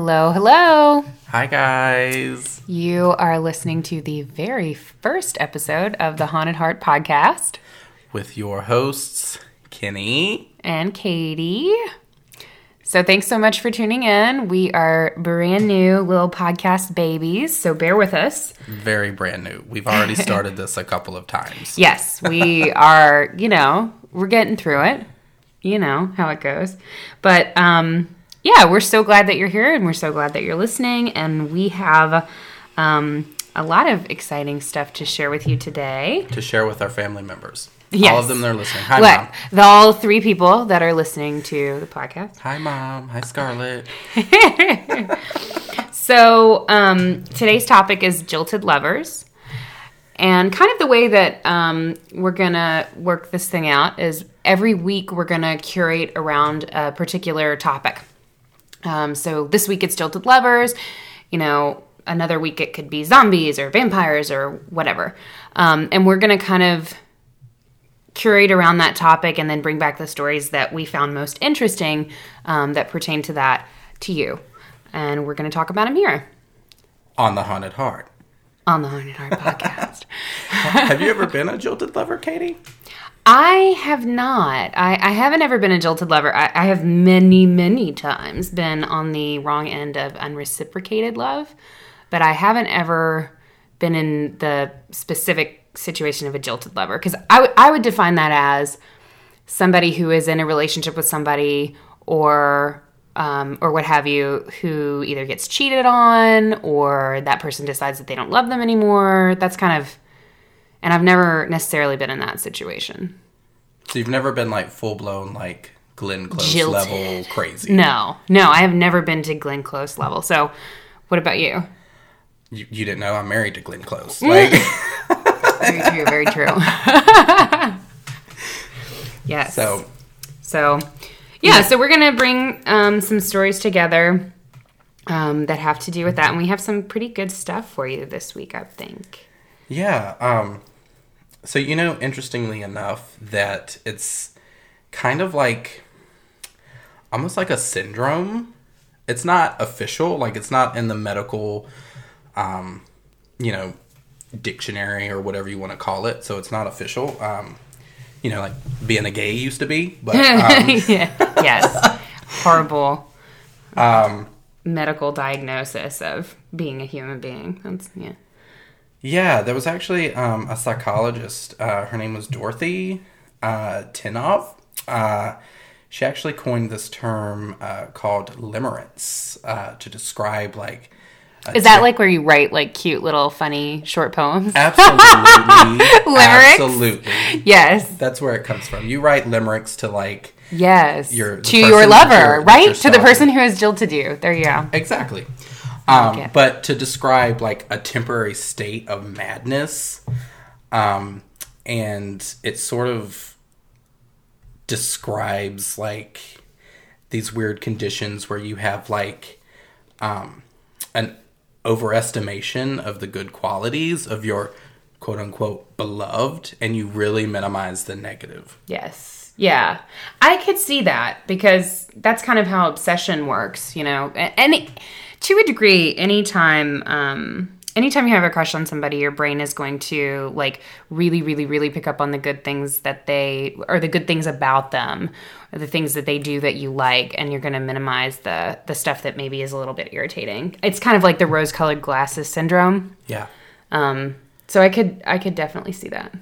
Hello, hello. Hi, guys. You are listening to the very first episode of the Haunted Heart podcast With your hosts, Kenny. and Katie. So, thanks so much for tuning in. We are brand new little podcast babies, so bear with us. Very brand new. We've already started this a couple of times. Yes, we are, you know, we're getting through it. You know how it goes. But um yeah, we're so glad that you're here and we're so glad that you're listening and we have um a lot of exciting stuff to share with you today. To share with our family members. Yes. All of them, they're listening. Hi, What? Mom. The all three people that are listening to the podcast. Hi, Mom. Hi, Scarlett. So, um, today's topic is jilted lovers. And kind of the way that um, we're going to work this thing out is every week we're going to curate around a particular topic. Um, so, this week it's jilted lovers. You know, another week it could be zombies or vampires or whatever. Um, and we're going to kind of curate around that topic and then bring back the stories that we found most interesting um, that pertain to that to you. And we're going to talk about them here On the Haunted Heart. on the Haunted Heart podcast. Have you ever been a jilted lover, Katie? I have not. I, I haven't ever been a jilted lover. I, I have many, many times been on the wrong end of unreciprocated love, but I haven't ever been in the specific situation of a jilted lover because I would- would define that as somebody who is in a relationship with somebody or um, or what have you who either gets cheated on or that person decides that they don't love them anymore. That's kind of and I've never necessarily been in that situation. So you've never been like full blown, like Glenn Close Jilted. level crazy. No, no, I have never been to Glenn Close level. So, what about you? You, you didn't know I'm married to Glenn Close. Like, Very true, very true. yes. so So, yeah, so we're going to bring um, some stories together um, that have to do with that. And we have some pretty good stuff for you this week, I think. Yeah. Um, so, you know, interestingly enough, that it's kind of like almost like a syndrome. It's not official, like, it's not in the medical, um, you know, dictionary or whatever you want to call it. So, it's not official. Um, you know, like being a gay used to be. But, um, yeah. Yes. Horrible um, medical diagnosis of being a human being. That's, yeah. Yeah, there was actually um, a psychologist. Uh, her name was Dorothy uh, Tennov. Uh, she actually coined this term uh, called limerence uh, to describe like. Is that tip- like where you write like cute little funny short poems? absolutely Limericks? Absolutely, Yes. that's where it comes from. You write limericks to like Yes. Your- to your lover, right? To the person who has jilted you. There you go. Exactly. Um, it. but to describe like a temporary state of madness, um, and it sort of describes like these weird conditions where you have like um, an overestimation of the good qualities of your quote unquote beloved, and you really minimize the negative. Yes. Yeah. I could see that because that's kind of how obsession works, you know. And to a degree, anytime um anytime you have a crush on somebody, your brain is going to like really really really pick up on the good things that they or the good things about them, or the things that they do that you like and you're going to minimize the the stuff that maybe is a little bit irritating. It's kind of like the rose-colored glasses syndrome. Yeah. Um so I could I could definitely see that.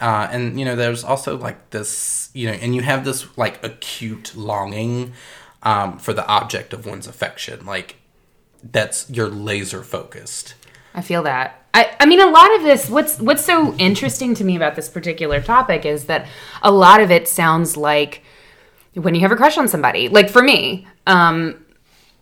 uh, and you know there's also like this you know and you have this like acute longing um, for the object of one's affection like that's you're laser focused I feel that. I, I mean, a lot of this. What's what's so interesting to me about this particular topic is that a lot of it sounds like when you have a crush on somebody. Like for me, um,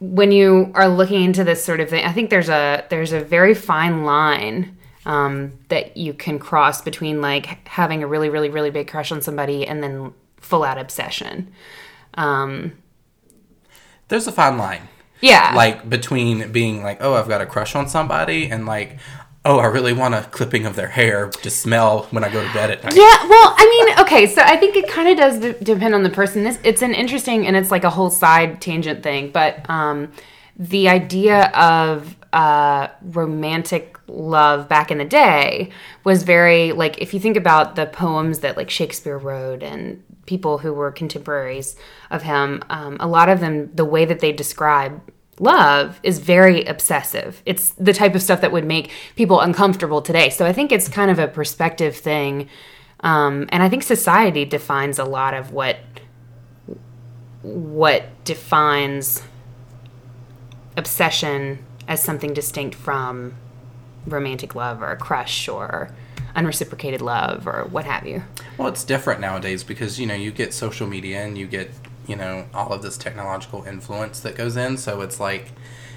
when you are looking into this sort of thing, I think there's a there's a very fine line um, that you can cross between like having a really really really big crush on somebody and then full out obsession. Um, there's a fine line yeah, like between being like oh i've got a crush on somebody and like oh i really want a clipping of their hair to smell when i go to bed at night Yeah, well, I mean, okay, so I think it kind of does depend on the person. This it's an interesting and it's like a whole side tangent thing, but um, the idea of uh, romantic love back in the day was very like if you think about the poems that like Shakespeare wrote and people who were contemporaries of him, um, a lot of them the way that they describe love is very obsessive. It's the type of stuff that would make people uncomfortable today. So I think it's kind of a perspective thing. Um, and I think society defines a lot of what what defines obsession as something distinct from romantic love or a crush or unreciprocated love or what have you. Well, it's different nowadays because you know you get social media and you get you know all of this technological influence that goes in. So it's like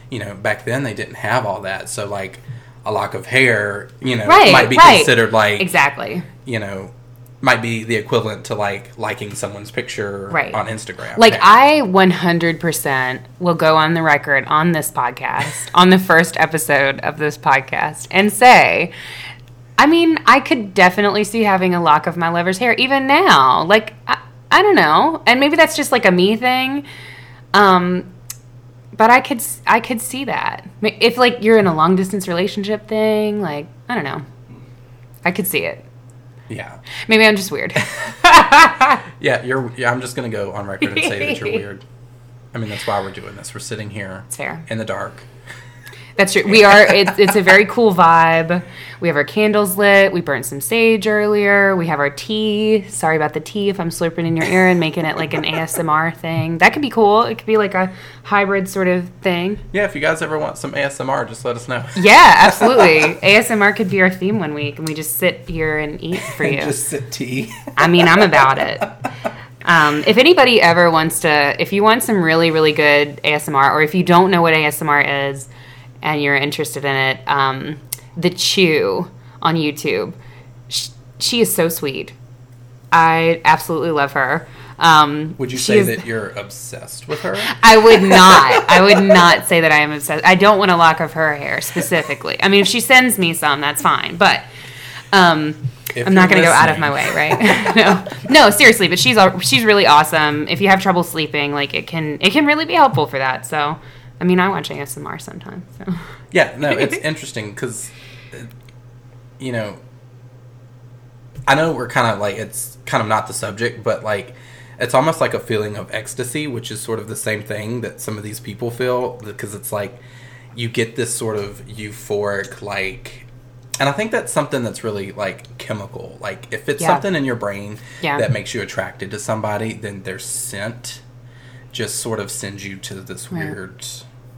you know back then they didn't have all that. So like a lock of hair, you know, Right, might be right. considered like Exactly. you know might be the equivalent to like liking someone's picture Right. on Instagram. Like Yeah. I 100% will go on the record on this podcast, on the first episode of this podcast and say I mean, I could definitely see having a lock of my lover's hair even now. Like I, I don't know. And maybe that's just like a me thing. Um but I could I could see that. If like you're in a long distance relationship thing, like I don't know. I could see it. Yeah. Maybe I'm just weird. Yeah, you're. Yeah, I'm just gonna go on record and say that you're weird. I mean, that's why we're doing this. We're sitting here It's fair. in the dark. That's true. We are. It's, it's a very cool vibe. We have our candles lit. We burnt some sage earlier. We have our tea. Sorry about the tea if I'm slurping in your ear and making it like an ASMR thing. That could be cool. It could be like a hybrid sort of thing. Yeah, if you guys ever want some ASMR, just let us know. Yeah, absolutely. ASMR could be our theme one week, and we just sit here and eat for you. just sip tea. I mean, I'm about it. Um, if anybody ever wants to, if you want some really, really good ASMR, or if you don't know what ASMR is and you're interested in it, um, The Chew on YouTube, sh- she is so sweet. I absolutely love her. Um, Would you say is- that you're obsessed with her? I would not. I would not say that I am obsessed. I don't want a lock of her hair specifically. I mean, if she sends me some, that's fine. But um, If I'm not going to go out of my way, right? no, no, seriously. But she's she's really awesome. If you have trouble sleeping, like it can it can really be helpful for that. So, I mean, I watch ASMR sometimes. So. Yeah, no, it's interesting because, you know, I know we're kind of like it's kind of not the subject, but like it's almost like a feeling of ecstasy, which is sort of the same thing that some of these people feel because it's like you get this sort of euphoric like. And I think that's something that's really like chemical. Like if it's Yeah. something in your brain Yeah. that makes you attracted to somebody, then their scent just sort of sends you to this Right. weird,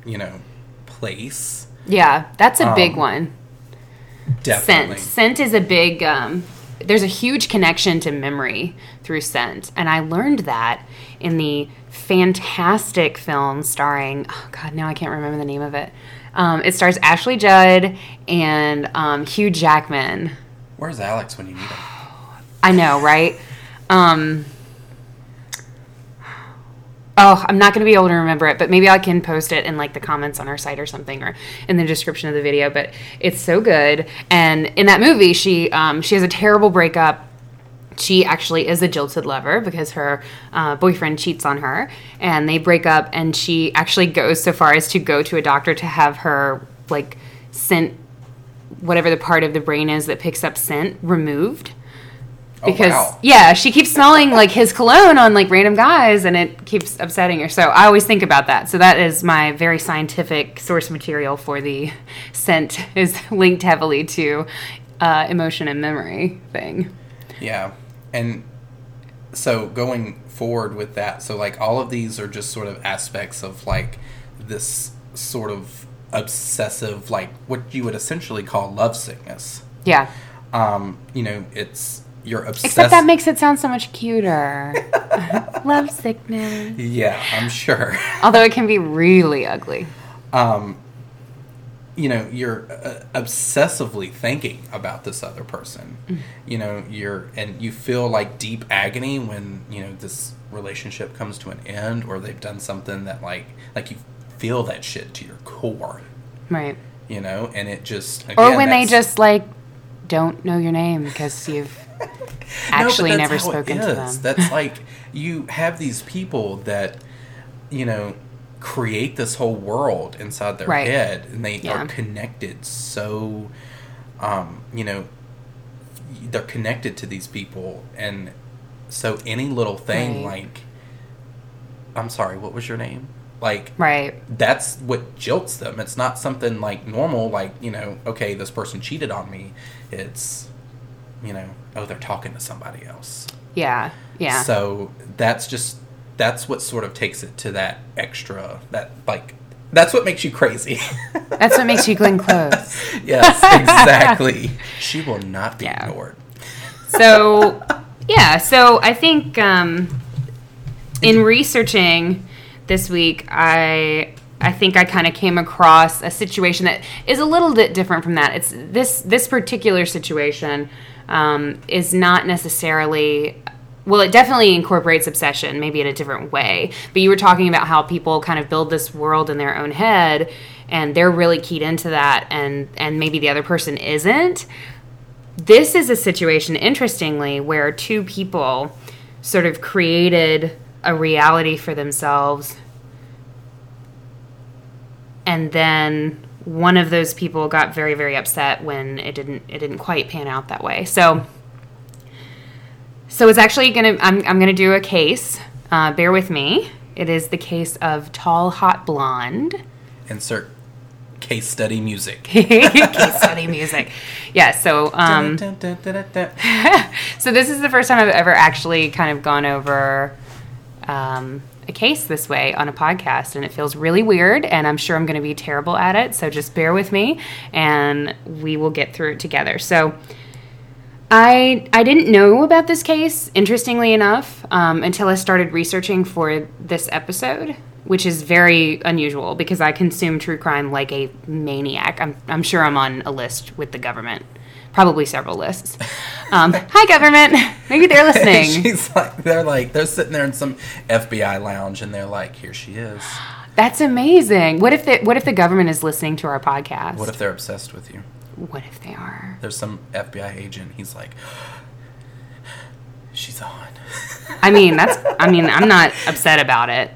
you know, place. Yeah, that's a big Um, one. Definitely. Scent. Scent is a big. Um, there's a huge connection to memory through scent, and I learned that in the fantastic film starring. Oh God, now I can't remember the name of it. Um, it stars Ashley Judd and um, Hugh Jackman. Where's Alex when you need him? I know, right? Um, oh, I'm not going to be able to remember it, but maybe I can post it in like the comments on our site or something, or in the description of the video. But it's so good. And in that movie, she um, she has a terrible breakup. She actually is a jilted lover because her uh, boyfriend cheats on her, and they break up. And she actually goes so far as to go to a doctor to have her like scent, whatever the part of the brain is that picks up scent, removed because oh, wow. yeah, she keeps smelling like his cologne on like random guys, and it keeps upsetting her. So I always think about that. So that is my very scientific source material for the scent is linked heavily to uh, emotion and memory thing. Yeah. And so going forward with that, so like all of these are just sort of aspects of like this sort of obsessive, like what you would essentially call love sickness. Yeah, Um, you know, it's you're obsessed. except that makes it sound so much cuter. Love sickness, yeah, I'm sure. although it can be really ugly. um, you know, you're uh, obsessively thinking about this other person. Mm. You know, you're and you feel like deep agony when you know this relationship comes to an end, or they've done something that like like you feel that shit to your core. Right. You know, and it just Or when they just like don't know your name because you've actually that's never spoken to them. That's like you have these people that you know create this whole world inside their Right. head and they Yeah. are connected so um, you know they're connected to these people and so any little thing Right. like i'm sorry what was your name like Right. that's what jilts them it's not something like normal like you know okay this person cheated on me it's you know oh they're talking to somebody else Yeah. Yeah. so that's just that's what sort of takes it to that extra that like that's what makes you crazy. That's what makes you Glenn Close. yes, exactly. she will not be Yeah. ignored. So, yeah. So I think um, in researching this week, I I think I kind of came across a situation that is a little bit different from that. It's this this particular situation um, is not necessarily. Well, it definitely incorporates obsession, maybe in a different way. But you were talking about how people kind of build this world in their own head, and they're really keyed into that, and and maybe the other person isn't this is a situation, interestingly, where two people sort of created a reality for themselves, and then one of those people got very, very upset when it didn't it didn't quite pan out that way. So, so it's actually gonna I'm I'm gonna do a case. Uh, bear with me. It is the case of tall, hot blonde. Insert case study music. case study music. Yeah. So um, so this is the first time I've ever actually kind of gone over um, a case this way on a podcast, and it feels really weird. And I'm sure I'm going to be terrible at it. So just bear with me, and we will get through it together. So. I, I didn't know about this case, interestingly enough, um, until I started researching for this episode, which is very unusual because I consume true crime like a maniac. I'm, I'm sure I'm on a list with the government, probably several lists. Um, hi, government. Maybe they're listening. She's like, they're like, they're sitting there in some FBI lounge, and they're like, "Here she is." That's amazing. What if the What if the government is listening to our podcast? What if they're obsessed with you? What if they are? There's some FBI agent. He's like, "She's on." I mean, that's. I mean, I'm not upset about it.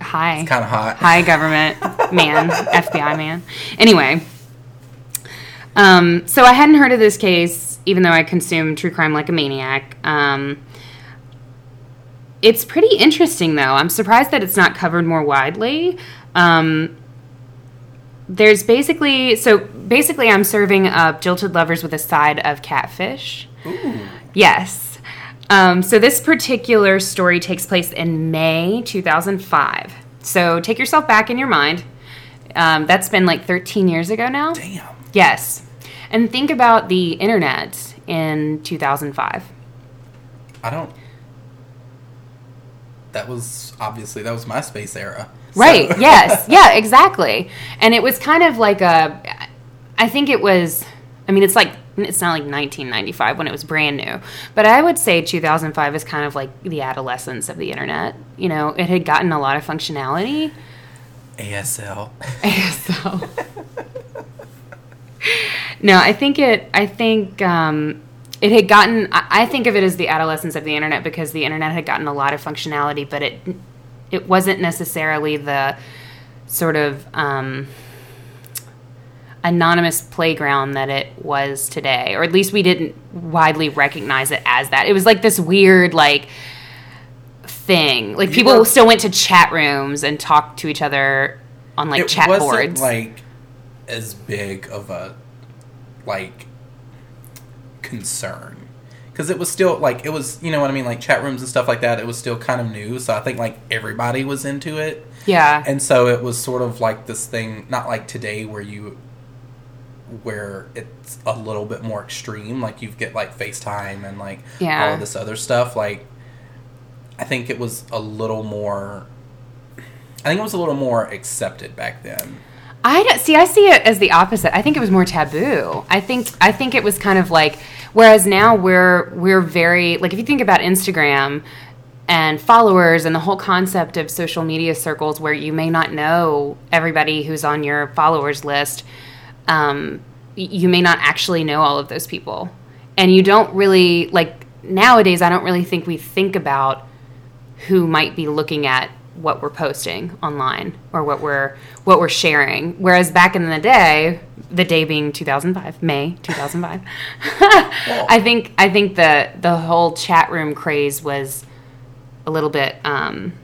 Hi. It's kind of hot. Hi, government man, FBI man. Anyway, um, so I hadn't heard of this case, even though I consume true crime like a maniac. Um, it's pretty interesting, though. I'm surprised that it's not covered more widely. Um, there's basically so basically, I'm serving up jilted lovers with a side of catfish. Ooh. Yes. Um, so this particular story takes place in May 2005. So take yourself back in your mind. Um, that's been like 13 years ago now. Damn. Yes. And think about the internet in 2005. I don't. That was obviously that was MySpace era. So- Right. yes. Yeah, exactly. And it was kind of like a I think it was I mean it's like it's not like 1995 when it was brand new, but I would say 2005 is kind of like the adolescence of the internet. You know, it had gotten a lot of functionality. ASL. so no i think it i think um, it had gotten I, I think of it as the adolescence of the internet because the internet had gotten a lot of functionality but it it wasn't necessarily the sort of um, anonymous playground that it was today or at least we didn't widely recognize it as that. It was like this weird like thing. Like You people were- still went to chat rooms and talked to each other on like it chat wasn't boards. like as big of a like concern because it was still like it was you know what I mean like chat rooms and stuff like that. It was still kind of new, so I think like everybody was into it, yeah and so it was sort of like this thing, not like today where you where it's a little bit more extreme like you get like FaceTime and like Yeah. all of this other stuff like I think it was a little more I think it was a little more accepted back then. I don't, see. I see it as the opposite. I think it was more taboo. I think I think it was kind of like whereas now we're we're very like if you think about Instagram and followers and the whole concept of social media circles where you may not know everybody who's on your followers list. Um, you may not actually know all of those people, and you don't really like nowadays. I don't really think we think about who might be looking at what we're posting online or what we're what we're sharing. Whereas back in the day, the day being 2005, May 2005, I think I think the the whole chat room craze was a little bit. Um,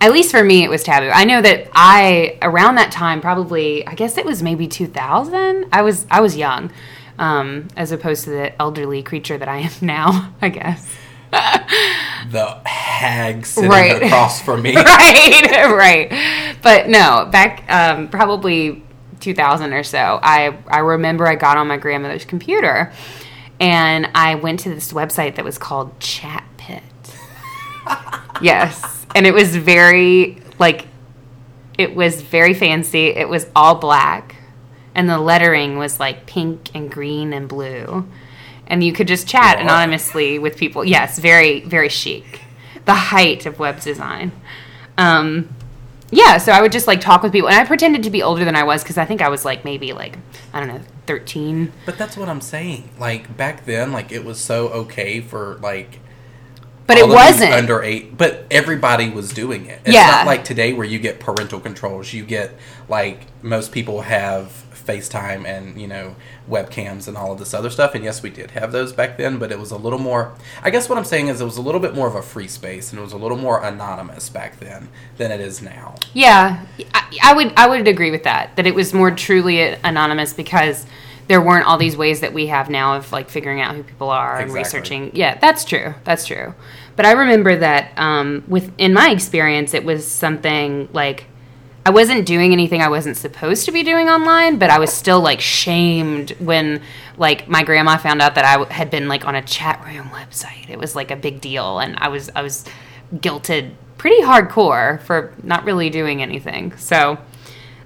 at least for me, it was taboo. I know that I around that time, probably I guess it was maybe 2000. I was I was young, um, as opposed to the elderly creature that I am now. I guess. The hag sitting Right. across from me. right, right. But no, back um, probably 2000 or so, I I remember I got on my grandmother's computer, and I went to this website that was called Chat Pit. yes, and it was very like, it was very fancy. It was all black, and the lettering was like pink and green and blue. And you could just chat anonymously with people. Yes, very, very chic. The height of web design. Um, yeah, so I would just like talk with people, and I pretended to be older than I was because I think I was like maybe like I don't know, thirteen. But that's what I'm saying. Like back then, like it was so okay for like. But it wasn't. under eight. But everybody was doing it. It's Yeah. not like today where you get parental controls. You get like most people have FaceTime and you know webcams and all of this other stuff. And yes, we did have those back then, but it was a little more. I guess what I'm saying is it was a little bit more of a free space and it was a little more anonymous back then than it is now. Yeah, I, I would I would agree with that. That it was more truly anonymous because there weren't all these ways that we have now of like figuring out who people are and researching. Yeah, that's true. That's true. But I remember that um, with in my experience, it was something like I wasn't doing anything I wasn't supposed to be doing online, but I was still like shamed when like my grandma found out that I had been like on a chat room website. It was like a big deal, and I was I was guilted pretty hardcore for not really doing anything. So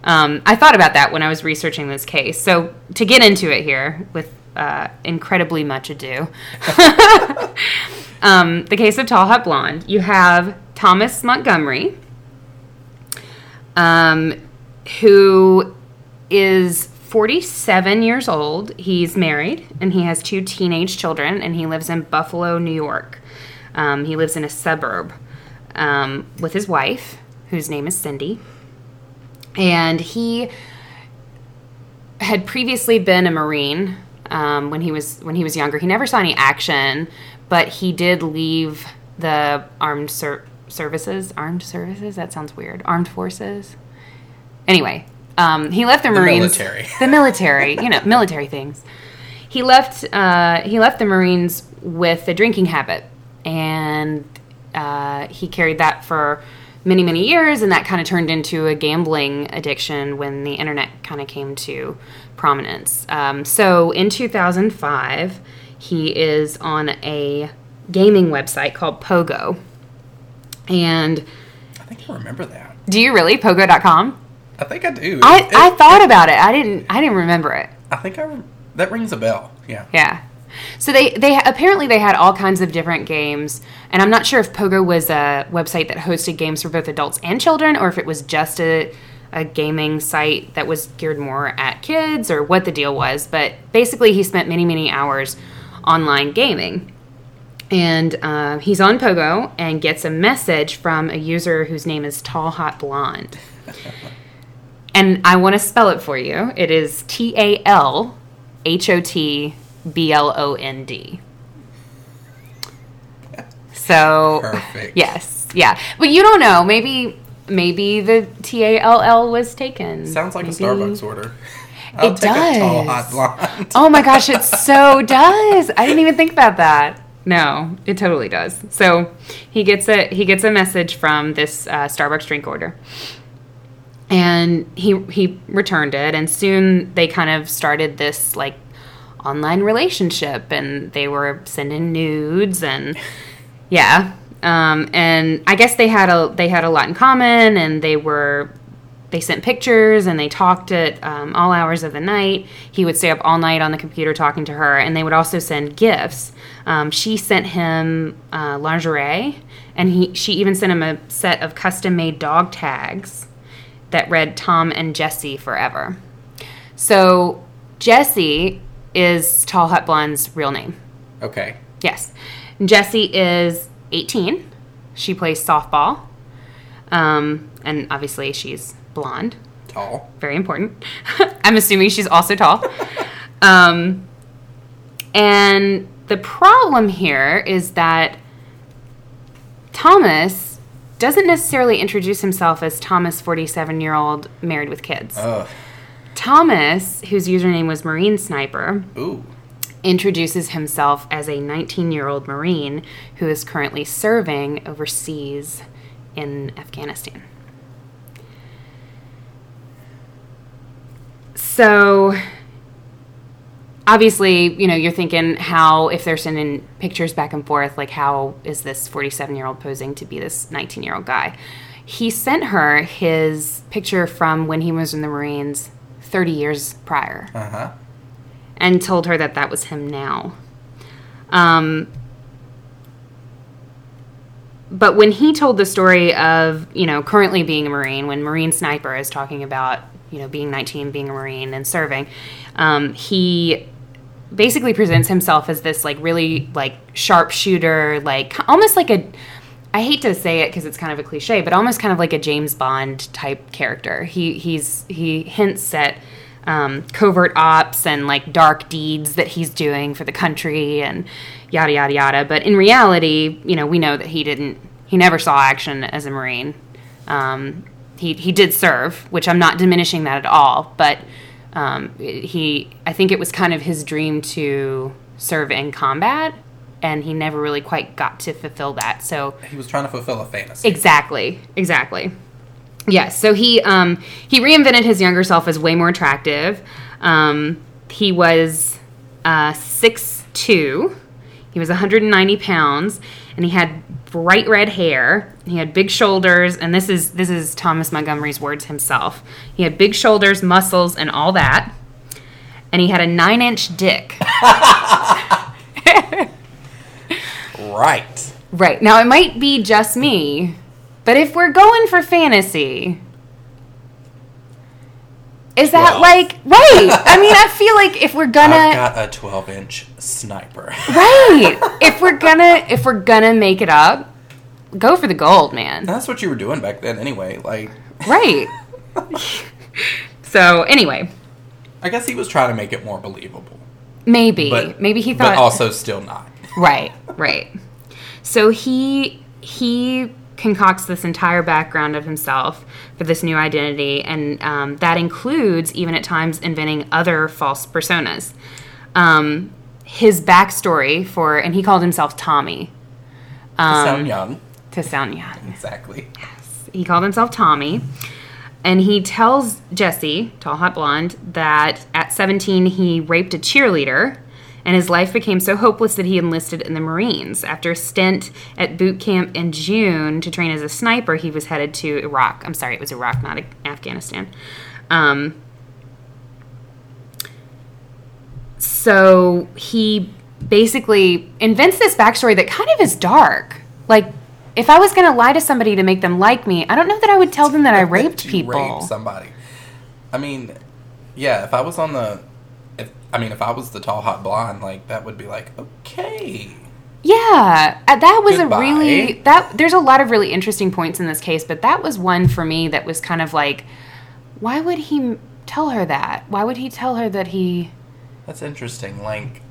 um, I thought about that when I was researching this case. So to get into it here with uh, incredibly much ado, um, the case of Tall Hot Blonde, you have Thomas Montgomery, um, who is 47 years old. He's married and he has two teenage children, and he lives in Buffalo, New York. Um, he lives in a suburb um, with his wife, whose name is Cindy. And he had previously been a Marine um, when he was when he was younger. He never saw any action, but he did leave the armed ser- services. Armed services? That sounds weird. Armed forces. Anyway, um, he left the, Marines. military. The military. You know, military things. He left. Uh, he left the Marines with a drinking habit, and uh, he carried that for many many years and that kind of turned into a gambling addiction when the internet kind of came to prominence um, so in 2005 he is on a gaming website called pogo and I think I remember that. do you really pogo.com I think I do. I, It- I thought about it i didn't i didn't remember it I think I that rings a bell. Yeah. Yeah. So they they apparently they had all kinds of different games, and I'm not sure if Pogo was a website that hosted games for both adults and children, or if it was just a a gaming site that was geared more at kids, or what the deal was. But basically, he spent many many hours online gaming. And uh, he's on Pogo and gets a message from a user whose name is Tall Hot Blonde. and I want to spell it for you. It is T A L H O T B L O N D. So Perfect. yes, yeah, but you don't know. Maybe maybe the T A L L was taken. Sounds like Maybe- a Starbucks order. I'll It tall, does. hot blonde. Oh my gosh, it so does. I didn't even think about that. No, it totally does. So he gets a he gets a message from this uh, Starbucks drink order, and he he returned it, and soon they kind of started this like online relationship, and they were sending nudes and yeah, um, and I guess they had a they had a lot in common, and they were they sent pictures and they talked at um, all hours of the night. He would stay up all night on the computer talking to her, and they would also send gifts. Um, she sent him uh, lingerie, and he she even sent him a set of custom made dog tags that read Tom and Jesse forever. So Jesse is Tall Hot Blonde's real name. Okay. Yes. Jesse is 18. She plays softball. Um, and obviously, she's blonde. Tall. Very important. I'm assuming she's also tall. Um, and the problem here is that Thomas doesn't necessarily introduce himself as Thomas, 47 year old, married with kids. Ugh. Thomas, whose username was Marine Sniper, Ooh. introduces himself as a 19 year old Marine who is currently serving overseas in Afghanistan. So, obviously, you know, you're thinking how, if they're sending pictures back and forth, like, how is this 47 year old posing to be this 19 year old guy? He sent her his picture from when he was in the Marines 30 years prior Uh huh. and told her that that was him now. Um, but when he told the story of, you know, currently being a Marine, when Marine Sniper is talking about, you know, being 19, being a Marine, and serving, um, he basically presents himself as this, like, really, like, sharpshooter, like, almost like a. I hate to say it because it's kind of a cliche, but almost kind of like a James Bond type character. He he's he hints at um, covert ops and like dark deeds that he's doing for the country and yada yada yada. But in reality, you know, we know that he didn't. He never saw action as a marine. Um, he he did serve, which I'm not diminishing that at all. But um, he, I think it was kind of his dream to serve in combat, and he never really quite got to fulfill that. So He was trying to fulfill a fantasy. Exactly. Exactly. Yes. So he um, he reinvented his younger self as way more attractive. Um, he was uh, six two. He was 190 pounds, and he had bright red hair. He had big shoulders, and this is this is Thomas Montgomery's words himself. He had big shoulders, muscles, and all that. And he had a nine inch dick. Right. Right. Now, it might be just me, but if we're going for fantasy, is that Twelve. like, right? I mean, I feel like if we're I've gonna, got a 12 inch sniper. right? If we're gonna, if we're gonna make it up, go for the gold, man. That's what you were doing back then, anyway. Like, Right. so, anyway, I guess he was trying to make it more believable, maybe, but maybe he thought, but also still not. Right, right. So he he concocts this entire background of himself for this new identity, and um, that includes even at times inventing other false personas. Um, his backstory for, and he called himself Tommy To Um, sound young, to sound young. exactly. Yes. He called himself Tommy. And he tells Jesse, tall hot blonde, that at 17 he raped a cheerleader and his life became so hopeless that he enlisted in the Marines. After a stint at boot camp in June to train as a sniper, he was headed to Iraq. I'm sorry, it was Iraq, not Afghanistan. Um, so he basically invents this backstory that kind of is dark. Like, if I was going to lie to somebody to make them like me, I don't know that I would tell them that I raped people. raped somebody. I mean, yeah. If I was on the, I mean, if I was the tall hot blonde, like that would be like okay. Yeah, uh, that was Goodbye. a really that. There's a lot of really interesting points in this case, but that was one for me that was kind of like, why would he tell her that? Why would he tell her that he? That's interesting. Like,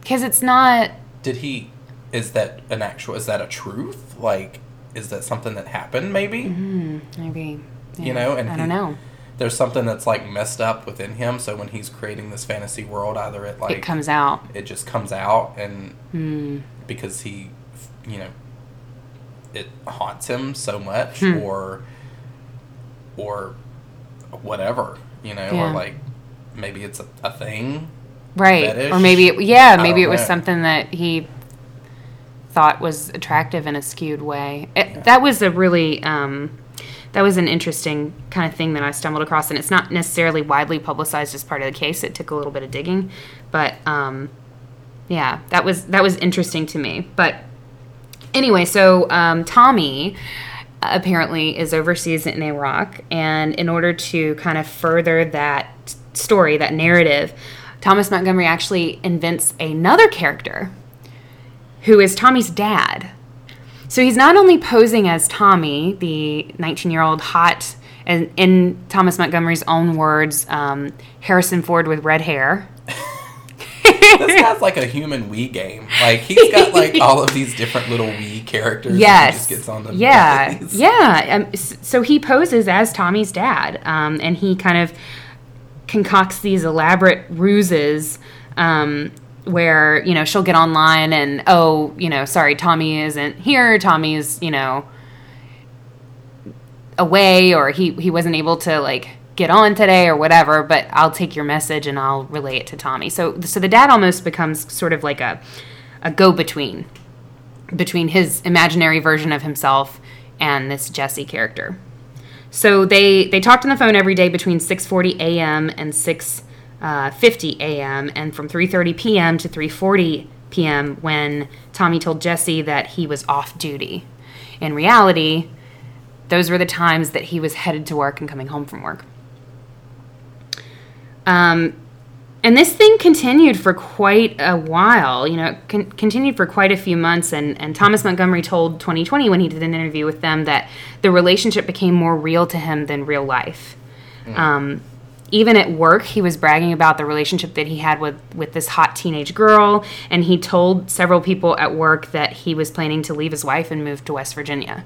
Because it's not. did he? Is that an actual? Is that a truth? Like, is that something that happened? Maybe. Maybe You know, and I he- don't know. There's something that's like messed up within him. So when he's creating this fantasy world, either it like it comes out. it just comes out and Hmm. because he you know it haunts him so much Hmm. or or whatever you know Yeah. or like maybe it's a, a thing right fetish? or maybe it, yeah maybe it don't was know. something that he thought was attractive in a skewed way it, that was a really um, that was an interesting kind of thing that i stumbled across and it's not necessarily widely publicized as part of the case. It took a little bit of digging but um, yeah that was that was interesting to me. But anyway so um, tommy apparently is overseas in iraq and in order to kind of further that story that narrative thomas montgomery actually invents another character who is tommy's dad So he's not only posing as Tommy, the 19 year old hot, and in Thomas Montgomery's own words, um, Harrison Ford with red hair. this guy's like a human Wii game. Like he's got like all of these different little Wii characters. Yes. He just gets on them. Yeah. Yeah. Um, so he poses as Tommy's dad, um, and he kind of concocts these elaborate ruses um, where, you know, she'll get online and, oh, you know, sorry, Tommy isn't here. Tommy's, you know, away or he, he wasn't able to, like, get on today or whatever, but I'll take your message and I'll relay it to Tommy. So, so the dad almost becomes sort of like a, a go between his imaginary version of himself and this Jesse character. So they they talked on the phone every day between 6:40 a.m. and 6:50 a.m. and from 3:30 p.m. to 3:40 p.m. when Tommy told Jesse that he was off duty. In reality, those were the times that he was headed to work and coming home from work. Um, and this thing continued for quite a while. You know, it con- continued for quite a few months. And, and Thomas Montgomery told 20/20 when he did an interview with them that the relationship became more real to him than real life. Um, even at work, he was bragging about the relationship that he had with, with this hot teenage girl. And he told several people at work that he was planning to leave his wife and move to West Virginia.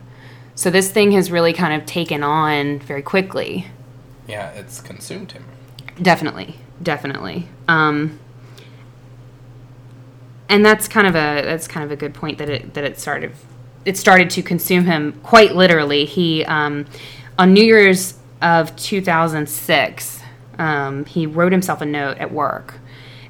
So this thing has really kind of taken on very quickly. Yeah, it's consumed him. Definitely, definitely. Um, and that's kind of a that's kind of a good point that it that it started it started to consume him quite literally. He um, on New Year's of 2006, um, he wrote himself a note at work.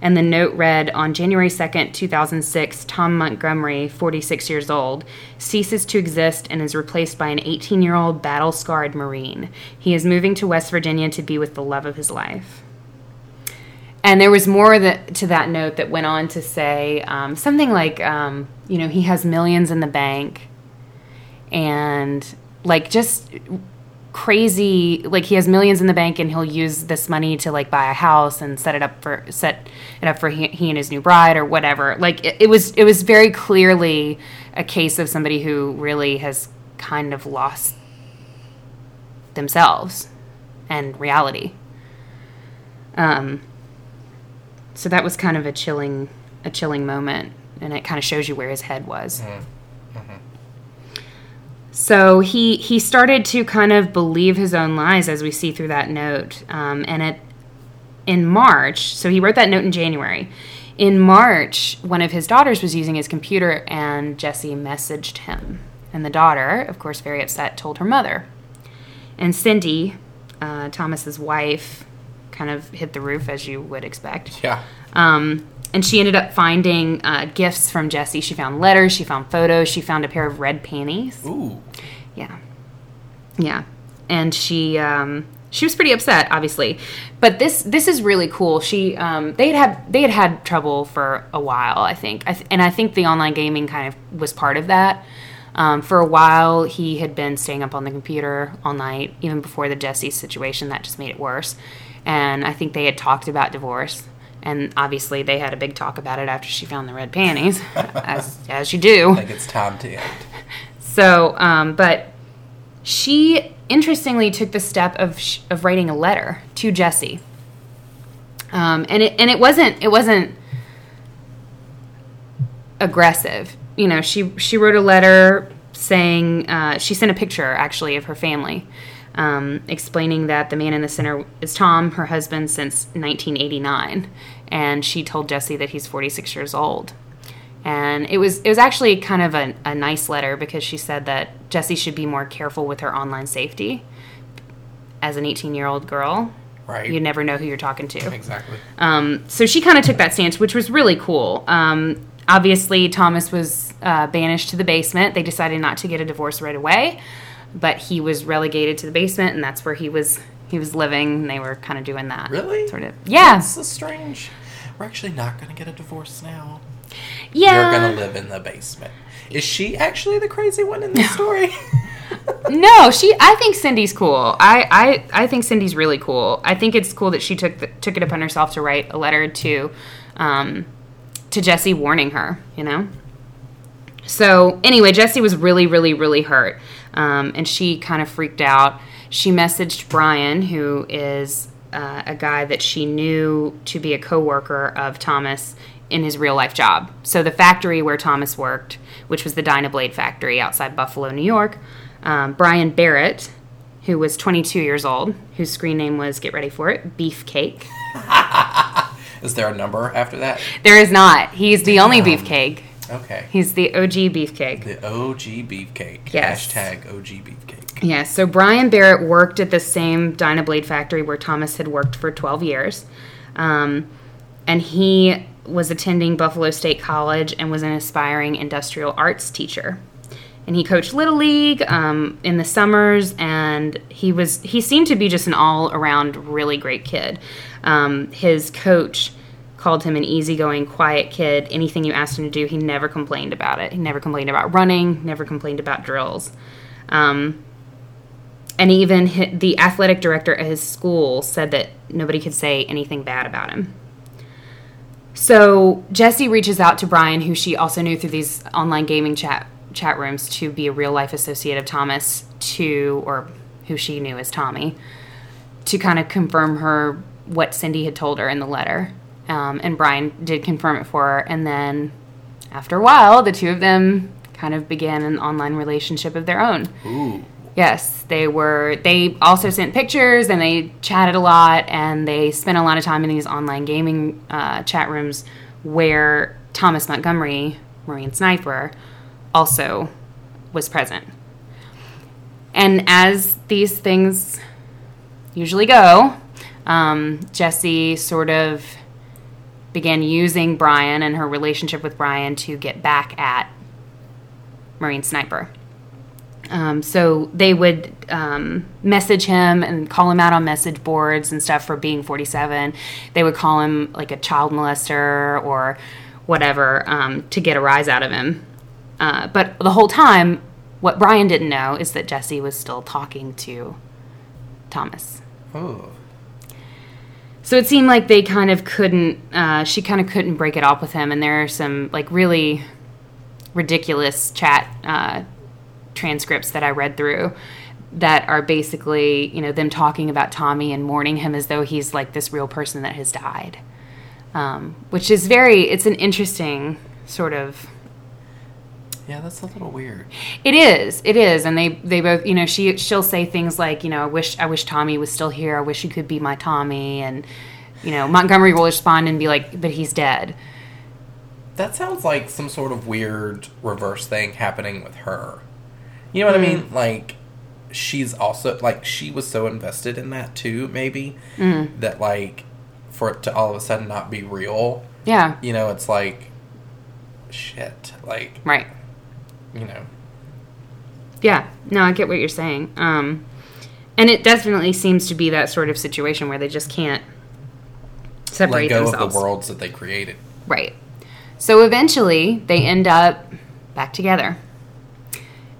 And the note read On January 2nd, 2006, Tom Montgomery, 46 years old, ceases to exist and is replaced by an 18 year old battle scarred Marine. He is moving to West Virginia to be with the love of his life. And there was more that, to that note that went on to say um, something like, um, you know, he has millions in the bank and like just crazy like he has millions in the bank and he'll use this money to like buy a house and set it up for set it up for he, he and his new bride or whatever. Like it, it was it was very clearly a case of somebody who really has kind of lost themselves and reality. Um so that was kind of a chilling a chilling moment and it kind of shows you where his head was so he he started to kind of believe his own lies as we see through that note um, and it in march so he wrote that note in january. In march one of his daughters was using his computer and jesse messaged him. And the daughter of course very upset told her mother. And cindy uh, thomas's wife kind of hit the roof as you would expect. Yeah. um, and she ended up finding uh, gifts from Jesse. She found letters, she found photos, she found a pair of red panties. Ooh. Yeah, yeah, and she um, she was pretty upset, obviously. But this this is really cool. She um, they had had they had had trouble for a while, I think, I th- and I think the online gaming kind of was part of that. Um, for a while, he had been staying up on the computer all night, even before the Jesse situation. That just made it worse. And I think they had talked about divorce, and obviously they had a big talk about it after she found the red panties, as as you do. Think it's time to end. So, um, but she interestingly took the step of sh- of writing a letter to Jesse, um, and it and it wasn't it wasn't aggressive. You know, she she wrote a letter saying uh, she sent a picture actually of her family, um, explaining that the man in the center is Tom, her husband since 1989, and she told Jesse that he's 46 years old and it was it was actually kind of a, a nice letter because she said that Jesse should be more careful with her online safety. As an 18 year old girl, Right. you never know who you're talking to. Exactly. Um, so she kind of took that stance, which was really cool. Um, obviously, Thomas was uh, banished to the basement. They decided not to get a divorce right away, but he was relegated to the basement, and that's where he was he was living. And they were kind of doing that. Really? Sort of. Yeah. This is strange. We're actually not going to get a divorce now. Yeah. You're going to live in the basement. Is she actually the crazy one in this story? No, she. I think Cindy's cool. I, I, I think Cindy's really cool. I think it's cool that she took the, took it upon herself to write a letter to, um, to Jesse warning her. You know. So anyway, Jesse was really, really, really hurt, um, and she kind of freaked out. She messaged Brian, who is uh, a guy that she knew to be a coworker of Thomas in his real life job. So the factory where Thomas worked, which was the Dynabrade factory outside Buffalo, New York, um, Brian Barrett, who was 22 years old, whose screen name was get ready for it, Beefcake. Is there a number after that? There is not. He's the only beefcake. Okay. He's the OG beefcake. The OG beefcake. Yes. Hashtag OG beefcake. Yeah, so Brian Barrett worked at the same Dynabrade factory where Thomas had worked for 12 years. Um, and he was attending Buffalo State College and was an aspiring industrial arts teacher. And he coached Little League um, in the summers, and he was he seemed to be just an all around really great kid. Um, his coach called him an easygoing, quiet kid. Anything you asked him to do, he never complained about it. He never complained about running, never complained about drills. Um, and even the athletic director at his school said that nobody could say anything bad about him. So Jesse reaches out to Brian, who she also knew through these online gaming chat chat rooms, to be a real life associate of Thomas, to or who she knew as Tommy, to kind of confirm her what Cindy had told her in the letter. Um, and Brian did confirm it for her, and then after a while, the two of them kind of began an online relationship of their own. Ooh. Yes, they were. They also sent pictures and they chatted a lot and they spent a lot of time in these online gaming uh, chat rooms where Thomas Montgomery, Marine Sniper, also was present. And as these things usually go, um, Jessie sort of began using Brian and her relationship with Brian to get back at Marine Sniper. Um, so they would um, message him and call him out on message boards and stuff for being 47. They would call him like a child molester or whatever um, to get a rise out of him. Uh, but the whole time, what Brian didn't know is that Jesse was still talking to Thomas. Oh. So it seemed like they kind of couldn't, uh, she kind of couldn't break it off with him. And there are some like really ridiculous chat uh, transcripts that I read through that are basically, you know, them talking about Tommy and mourning him as though he's like this real person that has died. Um, which is very, it's an interesting sort of Yeah, that's a little weird. it is. It is, and they they both you know she she'll say things like you know I wish I wish Tommy was still here. I wish he could be my Tommy, and you know Montgomery will respond and be like, but he's dead. That sounds like some sort of weird reverse thing happening with her. You know what I mean? Like she's also like she was so invested in that too, maybe that like for it to all of a sudden not be real. Yeah, You know, it's like shit. Like right. you know, Yeah, no, I get what you're saying. Um, and it definitely seems to be that sort of situation where they just can't let separate go themselves. of the worlds that they created. Right. So eventually, they end up back together.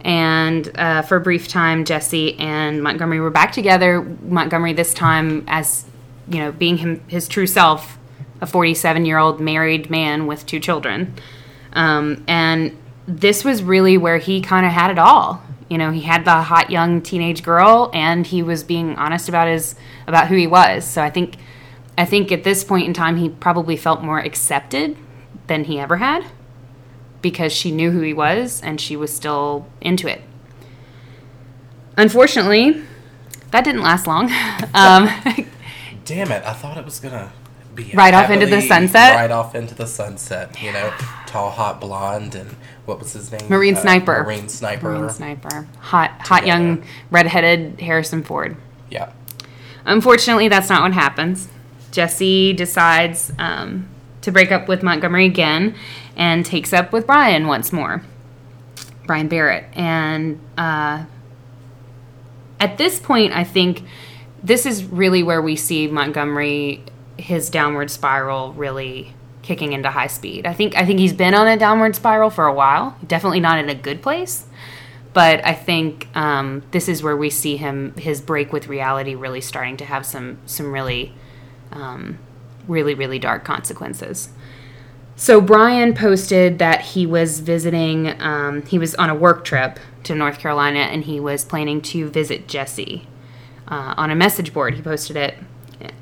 And uh, for a brief time, Jesse and Montgomery were back together. Montgomery, this time, as you know, being him, his true self, a 47 year old married man with two children. Um, and this was really where he kind of had it all. You know, he had the hot young teenage girl, and he was being honest about his about who he was. So I think, I think at this point in time, he probably felt more accepted than he ever had because she knew who he was and she was still into it. Unfortunately, that didn't last long. Um, Damn it! I thought it was gonna be Right off into the sunset? Right off into the sunset. You know, tall, hot blonde, and what was his name? Marine Uh, sniper. Marine sniper. Marine sniper. Hot, hot young redheaded Harrison Ford. Yeah. Unfortunately, that's not what happens. Jesse decides um, to break up with Montgomery again and takes up with Brian once more. Brian Barrett. And uh, at this point, I think this is really where we see Montgomery, his downward spiral, really kicking into high speed. I think I think he's been on a downward spiral for a while. Definitely not in a good place, but I think um, this is where we see him his break with reality really starting to have some some really um, really really dark consequences. So Brian posted that he was visiting, um, he was on a work trip to North Carolina and he was planning to visit Jesse uh, on a message board. He posted it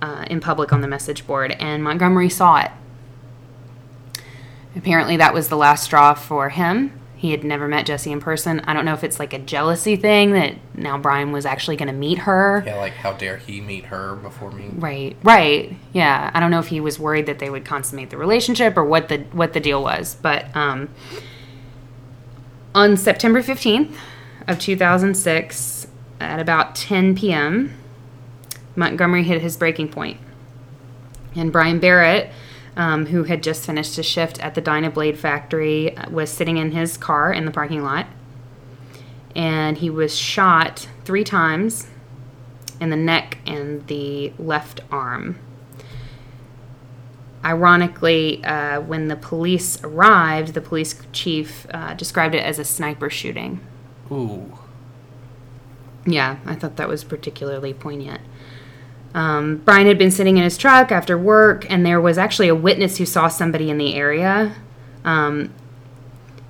uh, in public on the message board, and Montgomery saw it. Apparently, that was the last straw for him. He had never met Jesse in person. I don't know if it's like a jealousy thing that now Brian was actually going to meet her. Yeah, like how dare he meet her before me? Right, right. Yeah, I don't know if he was worried that they would consummate the relationship or what the what the deal was, but um, on September fifteenth of two thousand six, at about ten p.m., Montgomery hit his breaking point, and Brian Barrett. Um, who had just finished a shift at the Dynabrade factory, uh, was sitting in his car in the parking lot. And he was shot three times in the neck and the left arm. Ironically, uh, when the police arrived, the police chief uh, described it as a sniper shooting. Ooh. Yeah, I thought that was particularly poignant. Um, Brian had been sitting in his truck after work, and there was actually a witness who saw somebody in the area. Um,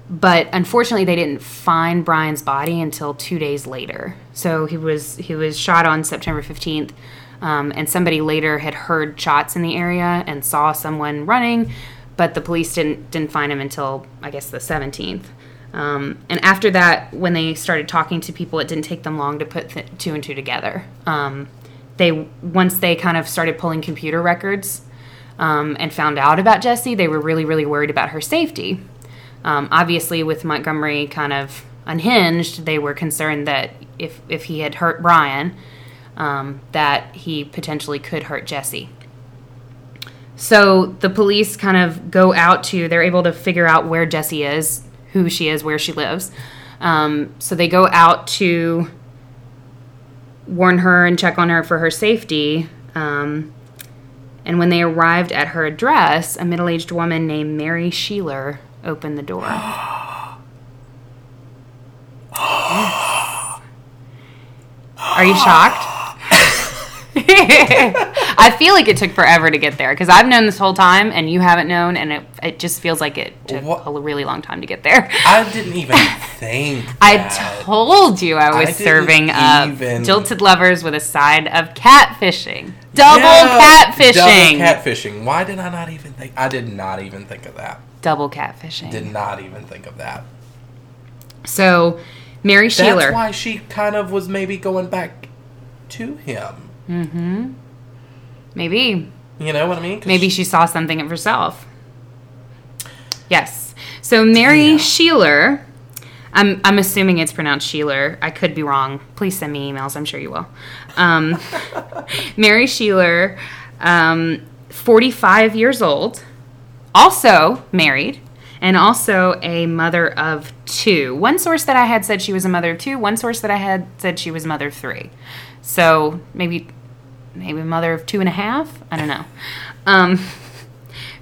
but unfortunately, they didn't find Brian's body until two days later. So he was he was shot on September fifteenth, um, and somebody later had heard shots in the area and saw someone running, but the police didn't didn't find him until I guess the seventeenth. Um, and after that, when they started talking to people, it didn't take them long to put th- two and two together. Um, they once they kind of started pulling computer records um, and found out about Jesse, they were really really worried about her safety. Um, obviously, with Montgomery kind of unhinged, they were concerned that if if he had hurt Brian, um, that he potentially could hurt Jesse. So the police kind of go out to, they're able to figure out where Jesse is, who she is, where she lives. Um, so they go out to warn her and check on her for her safety. Um, and when they arrived at her address, a middle aged woman named Mary Shieler opened the door. Are you shocked? I feel like it took forever to get there because I've known this whole time and you haven't known, and it, it just feels like it took What? a really long time to get there. I didn't even think. I told you I was I serving up even- jilted lovers with a side of catfishing. Double Yeah, catfishing. Double catfishing. Why did I not even think? I did not even think of that. Double catfishing. Did not even think of that. so, Mary That's why she kind of was maybe going back to him. Mm-hmm. Maybe. You know what I mean? Maybe she- she saw something of herself. Yes. So Mary Damn. Shieler, I'm I'm assuming it's pronounced Shieler. I could be wrong. Please send me emails. I'm sure you will. Um, Mary Shieler, um, 45 years old, also married, and also a mother of two. One source that I had said she was a mother of two. One source that I had said she was a mother of three. So maybe maybe mother of two and a half. I don't know. Um,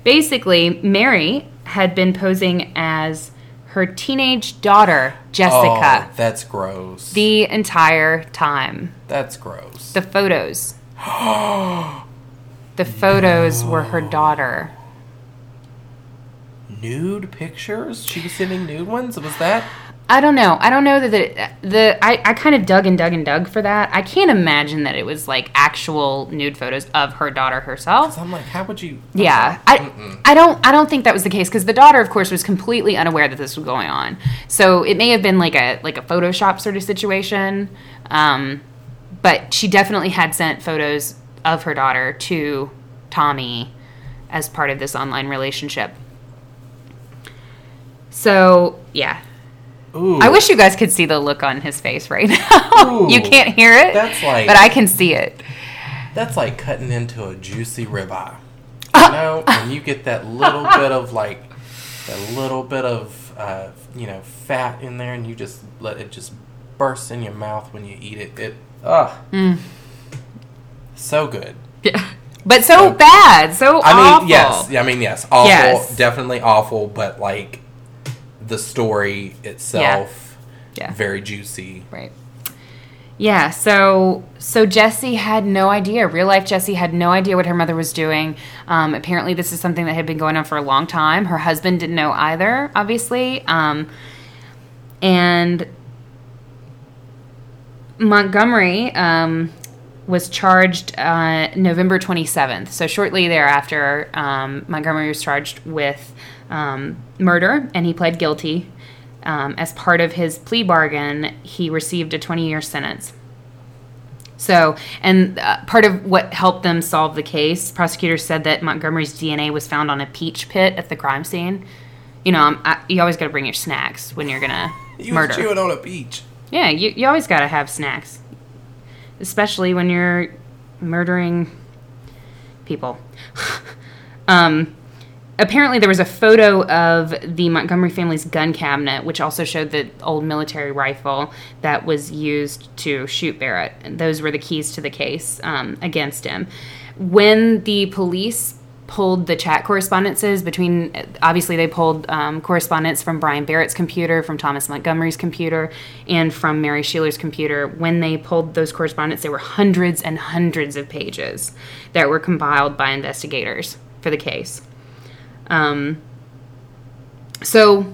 basically, Mary had been posing as her teenage daughter, Jessica, Oh, that's gross. the entire time. that's gross. The photos. the photos were her daughter. nude pictures? She was sending nude ones? Was that? I don't know. I don't know that the, the I, I kind of dug and dug and dug for that. I can't imagine that it was like actual nude photos of her daughter herself. I'm like, how would you? Yeah, I, Mm-mm. I don't I don't think that was the case because the daughter, of course, was completely unaware that this was going on. So it may have been like a like a Photoshop sort of situation, um, but she definitely had sent photos of her daughter to Tommy as part of this online relationship. So yeah, Ooh, I wish you guys could see the look on his face right now. you can't hear it, that's like- but I can see it. that's like cutting into a juicy ribeye. Ah. You know, and you get that little bit of like, that little bit of uh, you know fat in there, and you just let it just burst in your mouth when you eat it. It, ugh, Mm. so good. Yeah, but so Uh, bad, so I mean, yes, I mean, yes, awful, Yes. definitely awful, but like the story itself, Yeah. very juicy. Right. Yeah, so so Jesse had no idea. Real life Jesse had no idea what her mother was doing. Um, apparently, this is something that had been going on for a long time. Her husband didn't know either, obviously. Um, and Montgomery um, was charged uh, November 27th. So shortly thereafter, um, Montgomery was charged with um, murder, and he pled guilty. Um, as part of his plea bargain, he received a 20 year sentence. So, and uh, part of what helped them solve the case, prosecutors said that Montgomery's DNA was found on a peach pit at the crime scene. You know, I, you always got to bring your snacks when you're gonna He murder. was chewing on a peach. Yeah, you, you always got to have snacks, especially when you're murdering people. um, apparently, there was a photo of the Montgomery family's gun cabinet, which also showed the old military rifle that was used to shoot Barrett. Those were the keys to the case um, against him. When the police pulled the chat correspondences between obviously they pulled um, correspondence from brian barrett's computer from thomas montgomery's computer and from mary shieler's computer when they pulled those correspondence there were hundreds and hundreds of pages that were compiled by investigators for the case um, so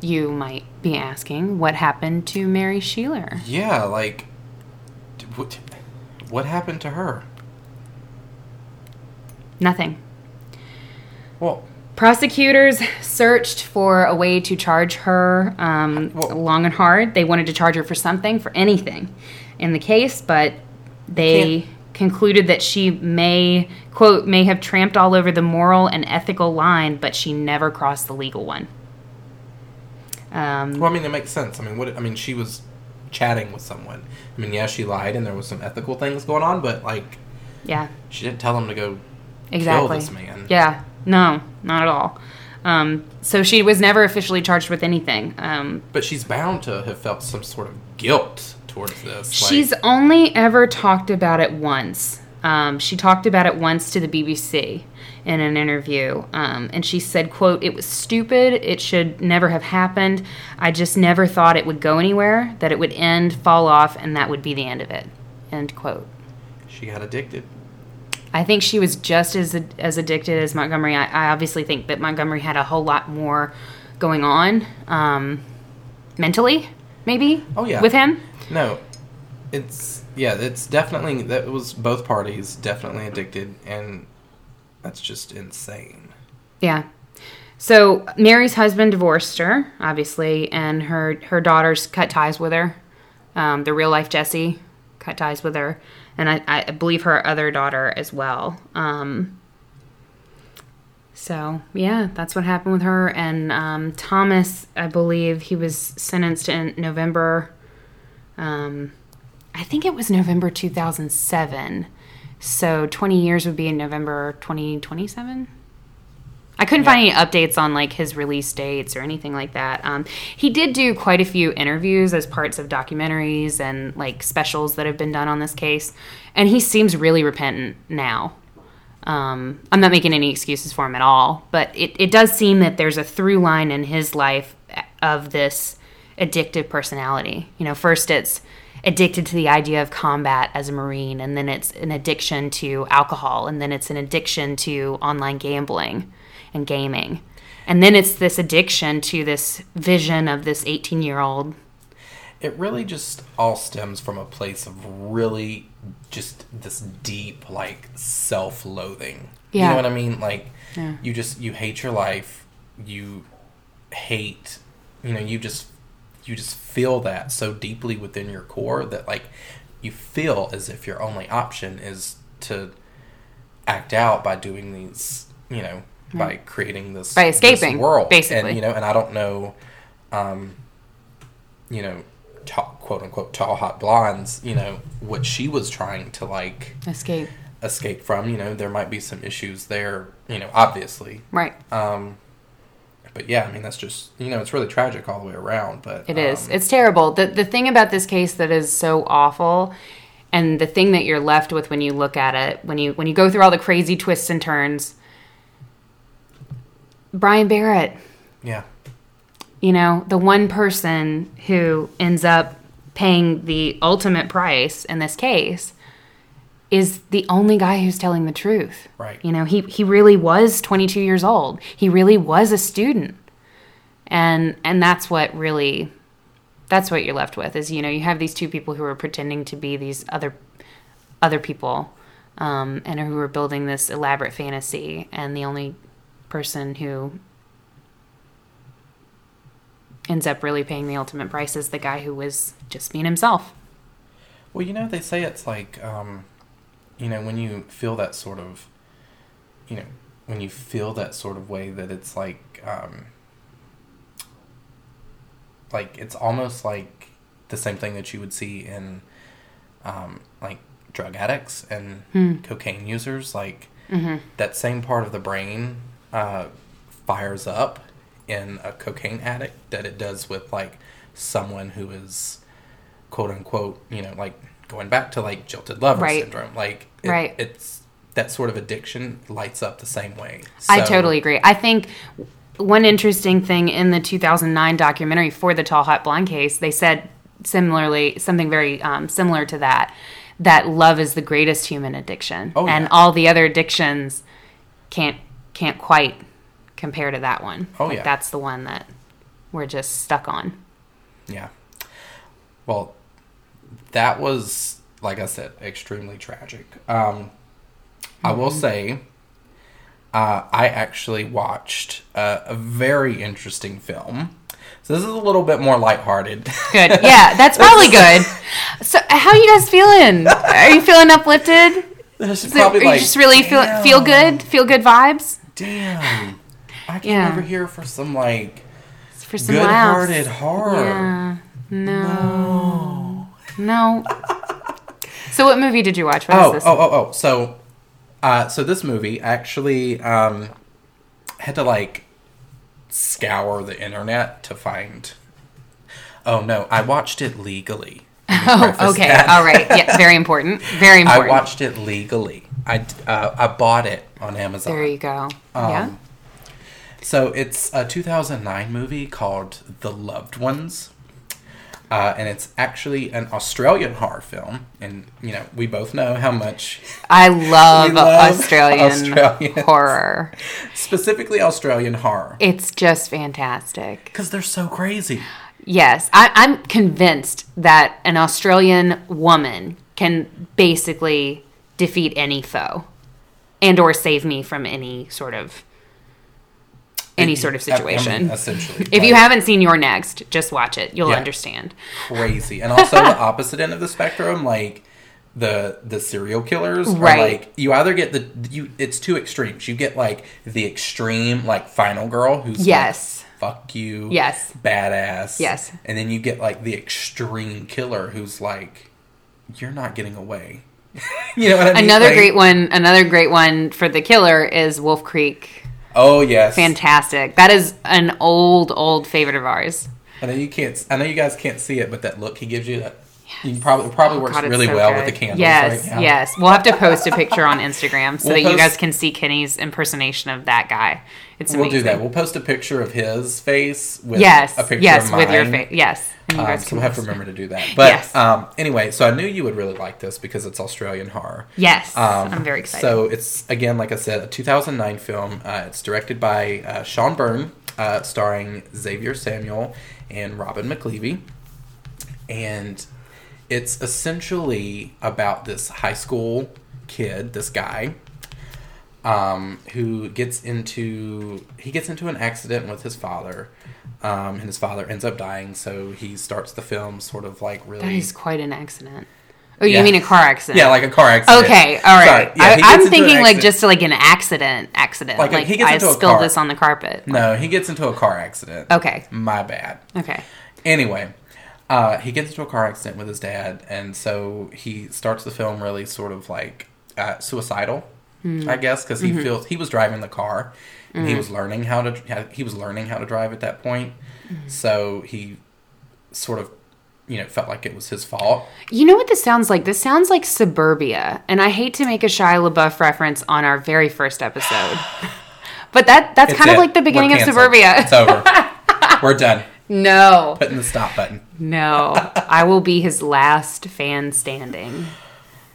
you might be asking what happened to mary shieler Yeah, like, what, what happened to her? nothing Well, Prosecutors searched for a way to charge her um, Well- long and hard. They wanted to charge her for something, for anything in the case, but they concluded that she may, quote, may have tramped all over the moral and ethical line, but she never crossed the legal one. Um, well, I mean, it makes sense. I mean, what? I mean, she was chatting with someone. I mean, yeah, she lied, and there was some ethical things going on, but like, yeah, she didn't tell him to go exactly. kill this man. Yeah, no, not at all. Um, so she was never officially charged with anything. Um, But she's bound to have felt some sort of guilt towards this. like- She's only ever talked about it once. Um, she talked about it once to the BBC in an interview, um, and she said, "quote It was stupid. It should never have happened. I just never thought it would go anywhere. That it would end, fall off, and that would be the end of it." End quote. she got addicted. I think she was just as as addicted as Montgomery. I, I obviously think that Montgomery had a whole lot more going on um, mentally, maybe. Oh, yeah. with him. No, it's yeah, it's definitely that was both parties definitely addicted, and that's just insane. Yeah. So Mary's husband divorced her, obviously, and her her daughters cut ties with her. Um, the real life Jesse cut ties with her, and I, I believe her other daughter as well. Um, so yeah, that's what happened with her. And um, Thomas, I believe he was sentenced in November. Um, I think it was November two thousand seven. So twenty years would be in November twenty twenty seven. I couldn't find any updates on like his release dates or anything like that. Um, he did do quite a few interviews as parts of documentaries and like specials that have been done on this case, and he seems really repentant now. Um, I'm not making any excuses for him at all, but it, it does seem that there's a through line in his life of this addictive personality. You know, first it's addicted to the idea of combat as a Marine, and then it's an addiction to alcohol, and then it's an addiction to online gambling and gaming. And then it's this addiction to this vision of this 18 year old. It really just all stems from a place of really just this deep like self-loathing. Yeah. You know what I mean? Like Yeah. you just you hate your life, you hate, you know, you just you just feel that so deeply within your core that like you feel as if your only option is to act out by doing these, you know, by creating this By this escaping, world, basically. And you know, and I don't know, um, you know, quote unquote tall hot blondes, you know, what she was trying to like Escape. escape from. You know, there might be some issues there, you know, obviously. Right. Um, but yeah, I mean, that's just you know, it's really tragic all the way around. But It is. um, It's terrible. The the thing about this case that is so awful and the thing that you're left with when you look at it, when you when you go through all the crazy twists and turns, Brian Barrett, yeah, you know, the one person who ends up paying the ultimate price in this case is the only guy who's telling the truth. Right. You know, he he really was 22 years old. He really was a student. And and that's what really that's what you're left with is you know, you have these two people who are pretending to be these other other people um, and who are building this elaborate fantasy and the only person who ends up really paying the ultimate price is the guy who was just being himself. Well, you know, they say it's like, um, you know, when you feel that sort of, you know, when you feel that sort of way that it's like, um, like it's almost like the same thing that you would see in, um, like drug addicts and cocaine users. Like that same part of the brain uh, fires up in a cocaine addict that it does with like someone who is quote unquote, you know, like going back to like jilted lover Right. syndrome. Like it, Right. it's that sort of addiction lights up the same way. I totally agree. I think one interesting thing in the 2009 documentary for the Tall Hot Blonde case, they said similarly something very um, similar to that that love is the greatest human addiction, Oh, and yeah. all the other addictions can't can't quite compare to that one. Oh, Like, yeah. that's the one that we're just stuck on. Yeah. Well, that was, like I said, extremely tragic. Um, I will Mm-hmm. say, uh, I actually watched uh, a very interesting film. So this is a little bit more lighthearted. Good, yeah, that's probably good. So, how are you guys feeling? Are you feeling uplifted? This is are you just really feel feel good? Feel good vibes Damn. I came Yeah. over here for some like for some good-hearted horror. Yeah. No. No. So what movie did you watch? What is Oh, this? oh, oh, oh. So, uh, so this movie actually um, had to like scour the internet to find. Oh no, I watched it legally. Oh, okay. that. All right. Yeah, very important. Very important. I watched it legally. I uh, I bought it on Amazon. There you go. Um, yeah. So it's a 2009 movie called The Loved Ones. Uh, and it's actually an Australian horror film. And, you know, we both know how much, I love, love Australian Australians. horror. specifically Australian horror, It's just fantastic. because they're so crazy. Yes, I, I'm convinced that an Australian woman can basically defeat any foe, and or save me from any sort of any sort of situation. essentially. If you haven't seen You're Next, just watch it. You'll Yeah. understand. crazy. And also the opposite end of the spectrum, like the the serial killers Right. like you either get the you it's two extremes. You get like the extreme like final girl who's like, Yes. fuck you. Yes. Badass. Yes. And then you get like the extreme killer who's like you're not getting away. you know what I mean? Another Like- great one. Another great one for the killer is Wolf Creek. Oh yes. Fantastic. That is an old, old favorite of ours. I know you can't I know you guys can't see it, but that look he gives you that you can probably probably oh, works Oh, God, really so well good. with the candles Yes, right now. yes. We'll have to post a picture on Instagram so We'll that you guys can see Kenny's impersonation of that guy. It's We'll do that. We'll post a picture of his face with yes, a picture yes, of mine. with your face. Yes, and you Um, guys so can we'll have to remember to do that. But Yes. um, anyway, so I knew you would really like this because it's Australian horror. Yes, Um, I'm very excited. So it's again, like I said, a 2009 film. Uh, it's directed by uh, Sean Byrne, uh, starring Xavier Samuel and Robin McLeavy, and it's essentially about this high school kid, this guy, um, who gets into he gets into an accident with his father. Um, and his father ends up dying, so he starts the film sort of like really that is quite an accident. Oh, Yeah. you mean a car accident? yeah, like a car accident. Okay, all right. Yeah, I, I'm thinking like just like an accident, accident. Like Like, he gets I into a spilled car. this on the carpet. No, he gets into a car accident. Okay, My bad. okay. Anyway, uh, he gets into a car accident with his dad, and so he starts the film really sort of like uh, suicidal, Hmm. I guess, because he Mm-hmm. feels he was driving the car, and he was learning how to he was learning how to drive at that point, Mm-hmm. so he sort of you know felt like it was his fault. You know what this sounds like? This sounds like Disturbia, and I hate to make a Shia LaBeouf reference on our very first episode, but that that's It's kind of like the beginning of. Disturbia. It's over. We're done. No, Putting the stop button. no. I will be his last fan standing,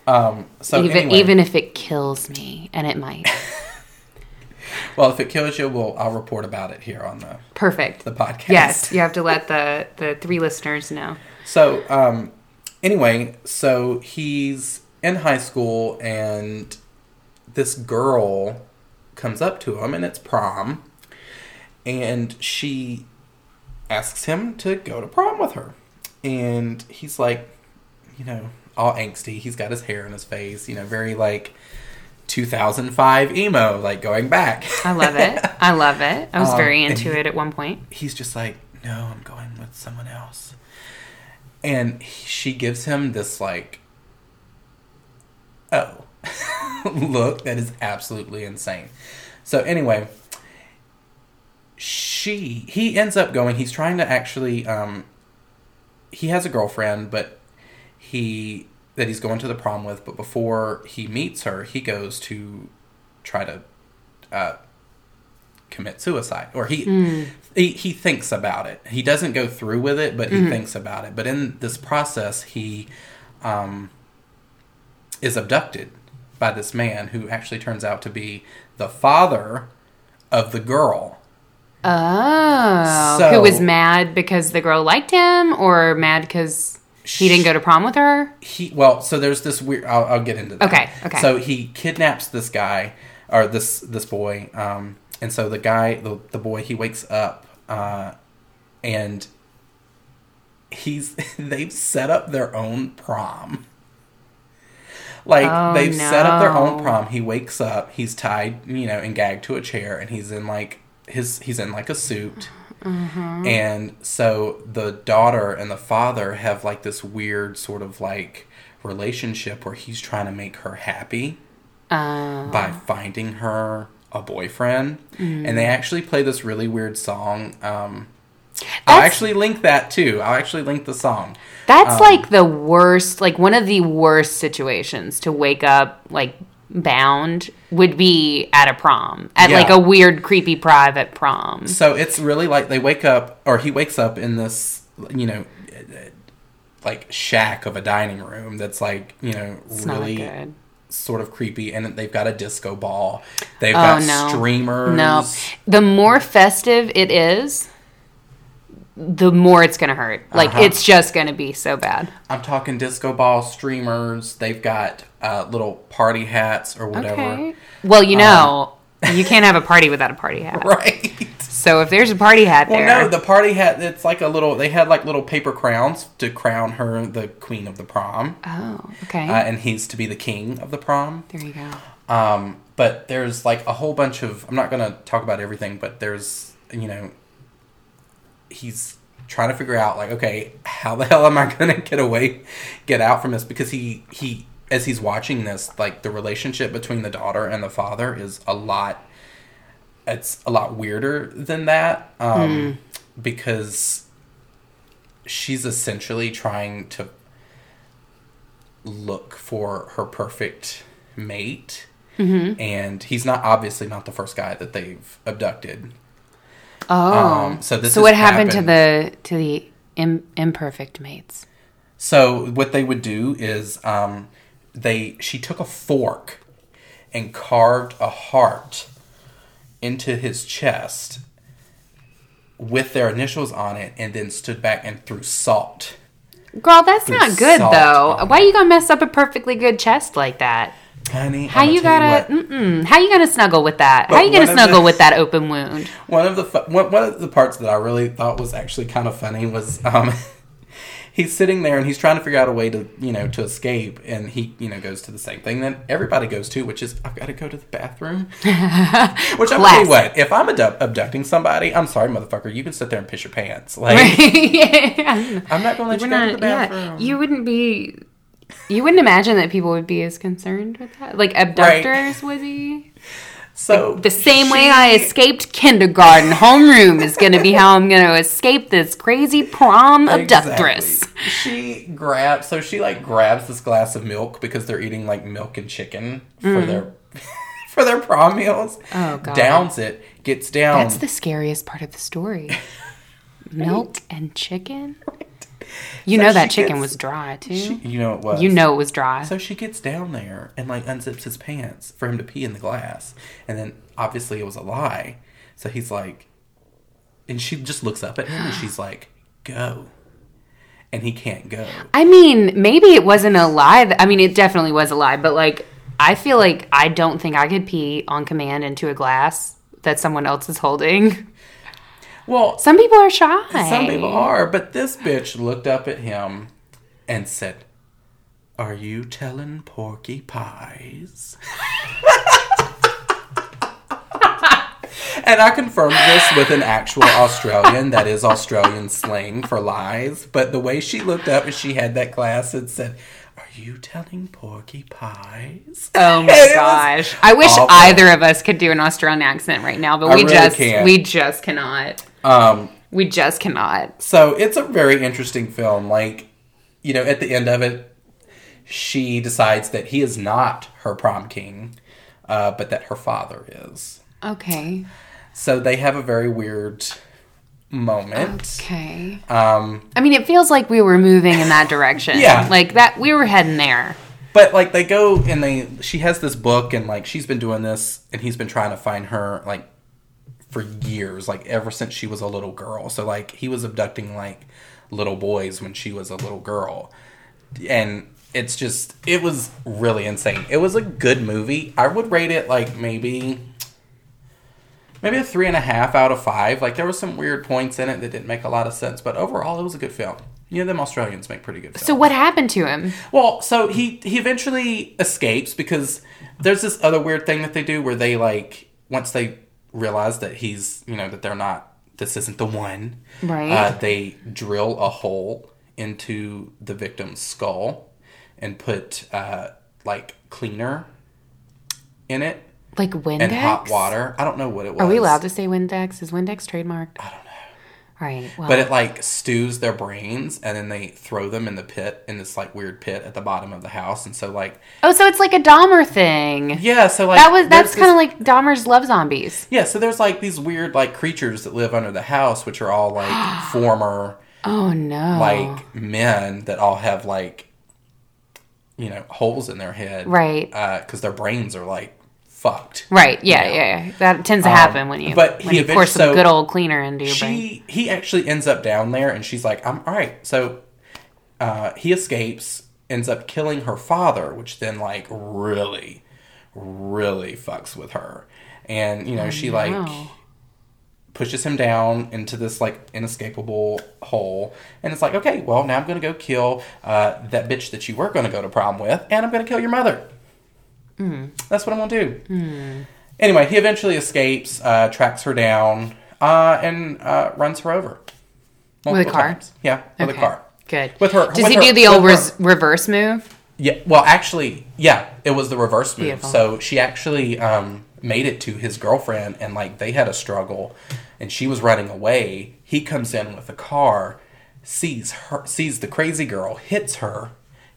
Um, so even anyway, even if it kills me, and it might. well, if it kills you, we'll I'll report about it here on the Perfect. the podcast. Yes, you have to let the the three listeners know. So, um, anyway, so he's in high school, and this girl comes up to him, and it's prom, and she asks him to go to prom with her, and he's like, you know, all angsty. He's got his hair in his face, you know, very like 2005 emo, like going back. I love it. I love it. I was Um, very into he- it at one point. he's just like, no, I'm going with someone else. And he, she gives him this, like, oh, look that is absolutely insane. So, anyway, she, he ends up going, he's trying to actually, um, he has a girlfriend, but he, that he's going to the prom with, but before he meets her, he goes to try to, uh, commit suicide or he, he he thinks about it. He doesn't go through with it but he thinks about it. But in this process he um is abducted by this man who actually turns out to be the father of the girl. Oh, So- who was mad because the girl liked him, or mad because he didn't go to prom with her? he well so there's this weird I'll, I'll get into that. Okay, okay. so he kidnaps this guy or this this boy um and so the guy the, the boy he wakes up uh and he's they've set up their own prom. Like Oh, they've set up their own prom. He wakes up he's tied you know and gagged to a chair and he's in like his he's in like a suit Mm-hmm. and so the daughter and the father have like this weird sort of like relationship where he's trying to make her happy Uh, by finding her a boyfriend. And they actually play this really weird song. Um, I'll actually link that too. I'll actually link the song. that's um, like the worst, like one of the worst situations to wake up like bound would be at a prom, at Yeah. like a weird, creepy private prom. So it's really like they wake up, or he wakes up in this, you know, like shack of a dining room that's like, you know, It's really sort of creepy. And they've got a disco ball. They've Oh, got no. streamers. No, the more festive it is, the more it's gonna hurt. Like Uh-huh. it's just gonna be so bad. I'm talking disco ball streamers. They've got uh, little party hats or whatever. Okay. Well, you know, you can't have a party without a party hat. Right. So if there's a party hat Well, there, no, the party hat. It's like a little. They had like little paper crowns to crown her the queen of the prom, oh, okay, uh, and he's to be the king of the prom. there you go. Um, but there's like a whole bunch of. I'm not gonna talk about everything, but there's you know. He's trying to figure out like, okay, how the hell am I gonna get away, get out from this? Because he he as he's watching this, like the relationship between the daughter and the father is a lot. It's a lot weirder than that, um, because she's essentially trying to look for her perfect mate and he's not obviously not the first guy that they've abducted Oh, Um, so this so what happened, happened- to the to the Im- imperfect mates? so what they would do is um, they she took a fork and carved a heart into his chest with their initials on it and then stood back and threw salt Girl, that's not good though. Why you gonna mess up a perfectly good chest like that? Honey How you tell gotta? what, mm-mm, how you gonna snuggle with that? How you gonna snuggle the- with that open wound? One of the fu- one, one of the parts that I really thought was actually kind of funny was um, he's sitting there and he's trying to figure out a way to you know to escape, and he you know goes to the same thing that everybody goes to, which is I've got to go to the bathroom. which I'm tell you what, if I'm abdu- abducting somebody, I'm sorry, motherfucker, you can sit there and piss your pants. Like yeah. I'm not gonna let We're you go to not- the yeah, bathroom. you wouldn't be. You wouldn't imagine that people would be as concerned with that, like abductors would be. so The same way I escaped kindergarten, homeroom is going to be how I'm going to escape this crazy prom abductress. Exactly. She grabs so she like grabs this glass of milk because they're eating like milk and chicken for their for their prom meals. Mm. Oh, God. Downs it, gets down. That's the scariest part of the story. milk and chicken. You So know that chicken gets- was dry too. She, you know it was. you know it was dry. So she gets down there and like unzips his pants for him to pee in the glass, and then obviously it was a lie. So he's like, and she just looks up at him and she's like, "Go," and he can't go. I mean, maybe it wasn't a lie. I mean, it definitely was a lie, but like, I feel like I don't think I could pee on command into a glass that someone else is holding. Well, Some people are shy. some people are, but this bitch looked up at him and said, "Are you telling Porky Pies?" And I confirmed this with an actual Australian. That is Australian slang for lies. But the way she looked up and she had that glass and said, Are you telling Porky Pies? Oh my gosh! I wish awful. either of us could do an Australian accent right now, but I we really just can't. we just cannot. Um, We just cannot. so it's a very interesting film. Like, you know, at the end of it, she decides that he is not her prom king, uh, but that her father is. Okay. So they have a very weird moment. Okay. Um, I mean, it feels like we were moving in that direction. Yeah. Like that, we were heading there. But like they go and they she has this book and like she's been doing this and he's been trying to find her like for years, like ever since she was a little girl. So like he was abducting like little boys when she was a little girl. And it's just it was really insane. It was a good movie. I would rate it like maybe maybe a three and a half out of five. Like there were some weird points in it that didn't make a lot of sense, but overall it was a good film. You know, them Australians make pretty good films. So what happened to him? Well, so he he eventually escapes because there's this other weird thing that they do where they like once they realize that he's you know that they're not this isn't the one Right. uh, they drill a hole into the victim's skull and put uh, like cleaner in it Like Windex? and hot water. I don't know what it was. Are we allowed to say Windex? Is Windex trademarked? I don't know. Right. Well, But it like stews their brains and then they throw them in the pit in this like weird pit at the bottom of the house and so like oh, so it's like a Dahmer thing. yeah so like that was that's kind of like Dahmer's love zombies. Yeah, so there's like these weird like creatures that live under the house, which are all like former Oh no. like men that all have like you know holes in their head, Right. Uh, Because their brains are like fucked. Right. Yeah, Yeah. yeah. yeah. That tends to happen when you Um, but when he you pour some so good old cleaner into your brain. She he actually ends up down there, and she's like, "I'm all right." So uh, he escapes, ends up killing her father, which then like really, really fucks with her, and you know she like pushes him down into this like inescapable hole and it's like okay well now i'm gonna go kill uh, that bitch that you were gonna go to prom with and i'm gonna kill your mother that's what i'm gonna do anyway he eventually escapes uh, tracks her down uh, and uh, runs her over With a car? times. yeah with Okay. a car Good. With her- Does with he her- do the old res- reverse move? yeah, well, actually, yeah, it was the reverse move. Beautiful. So she actually um, made it to his girlfriend, and like they had a struggle, and she was running away. He comes in with a car, sees her, sees the crazy girl, hits her,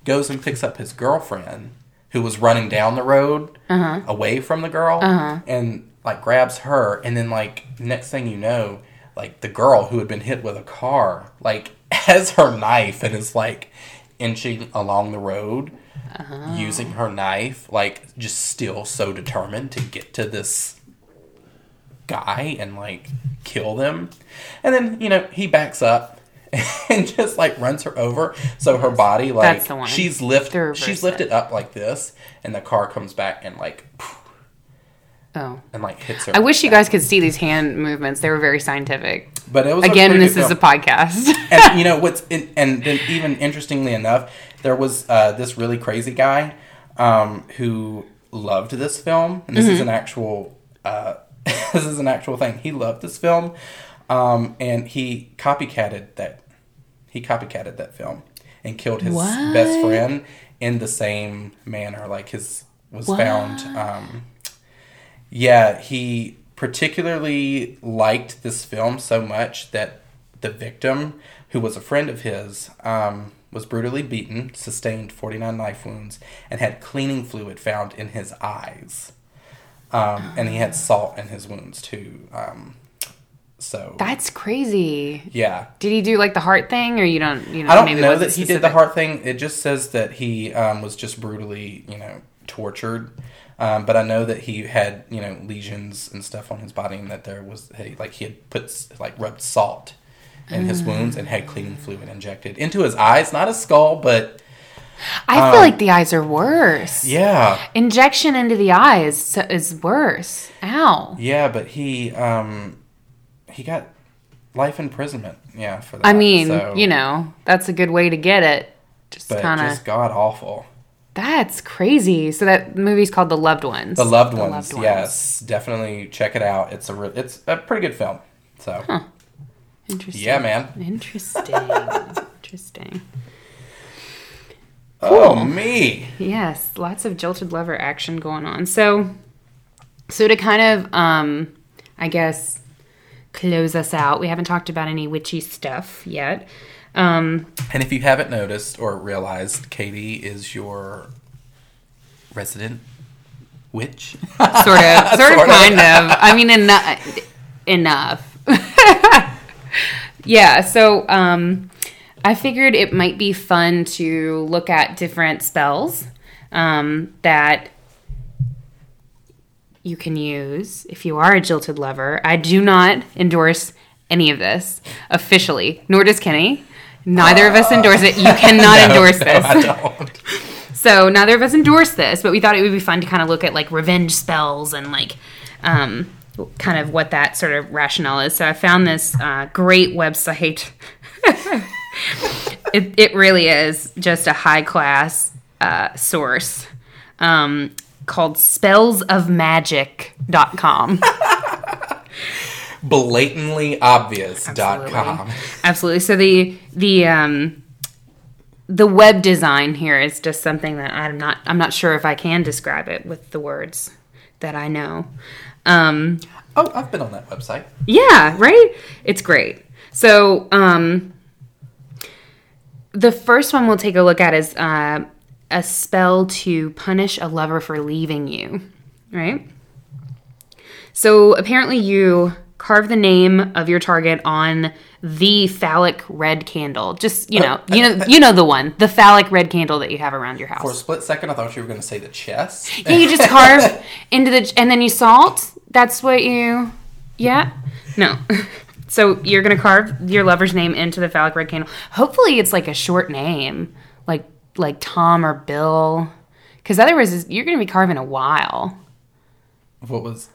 goes and picks up his girlfriend, who was running down the road uh-huh. away from the girl, uh-huh. and like grabs her, and then like next thing you know, like the girl who had been hit with a car, like has her knife and is like inching along the road uh-huh. using her knife, like just still so determined to get to this guy and like kill them. And then, you know, he backs up and just like runs her over. So her body like That's the one. she's lift she's lifted up like this and the car comes back and like Oh. and like hits her. I wish you guys could see these hand movements. They were very scientific. But it was Again, this is a podcast. and you know what's in, and then even interestingly enough, there was uh, this really crazy guy um, who loved this film, and this is an actual uh, this is an actual thing. He loved this film, um, and he copycatted that he copycatted that film and killed his What? best friend in the same manner. Like his was found. Um, yeah, he particularly liked this film so much that the victim, who was a friend of his, um, was brutally beaten, sustained 49 knife wounds, and had cleaning fluid found in his eyes. Um, and he had salt in his wounds too. Um, So That's crazy. yeah, Did he do like the heart thing, or you don't? You know, I don't maybe know that he did the heart thing. It just says that he um, was just brutally, you know, tortured. Um, but I know that he had, you know, lesions and stuff on his body, and that there was hey, like he had put like rubbed salt in Mm. his wounds and had cleaning fluid injected into his eyes, not his skull, but I feel like the eyes are worse. um, yeah, Injection into the eyes is worse. Ow. yeah. But he um, he got life imprisonment. Yeah, for that. I mean, So- you know, that's a good way to get it. Just kind of. just god awful. That's crazy. So that movie's called The Loved Ones. The loved ones, yes, definitely check it out. It's a re- it's a pretty good film. So Interesting. yeah, man. Interesting. Interesting. Oh me. Yes, lots of jilted lover action going on. So, so to kind of, um, I guess, close us out. We haven't talked about any witchy stuff yet. Um, And if you haven't noticed or realized, Katie is your resident witch. sort of, sort of, Sort of. kind of. I mean, enough. Enough. yeah. So, um, I figured it might be fun to look at different spells um, that you can use if you are a jilted lover. I do not endorse any of this officially, nor does Kenny. Neither of us endorse it. You cannot No, endorse no, this. I don't. So neither of us endorse this, but we thought it would be fun to kind of look at like revenge spells and like um, kind of what that sort of rationale is. So I found this uh, great website. it, it really is just a high class uh, source um, called spellsofmagic.com. Blatantly obvious.com. Absolutely. Absolutely. So the the um the web design here is just something that I'm not I'm not sure if I can describe it with the words that I know. Um Oh, I've been on that website. yeah, right? It's great. So, um the first one we'll take a look at is uh, a spell to punish a lover for leaving you, right? So apparently you carve the name of your target on the phallic red candle. Just, you know, uh, you know you know the one, the phallic red candle that you have around your house. For a split second, I thought you were going to say the chest. Yeah, you just carve into the and then you salt. That's what you Yeah? No. So you're gonna carve your lover's name into the phallic red candle. Hopefully it's like a short name. Like like Tom or Bill. Because otherwise you're gonna be carving a while. What was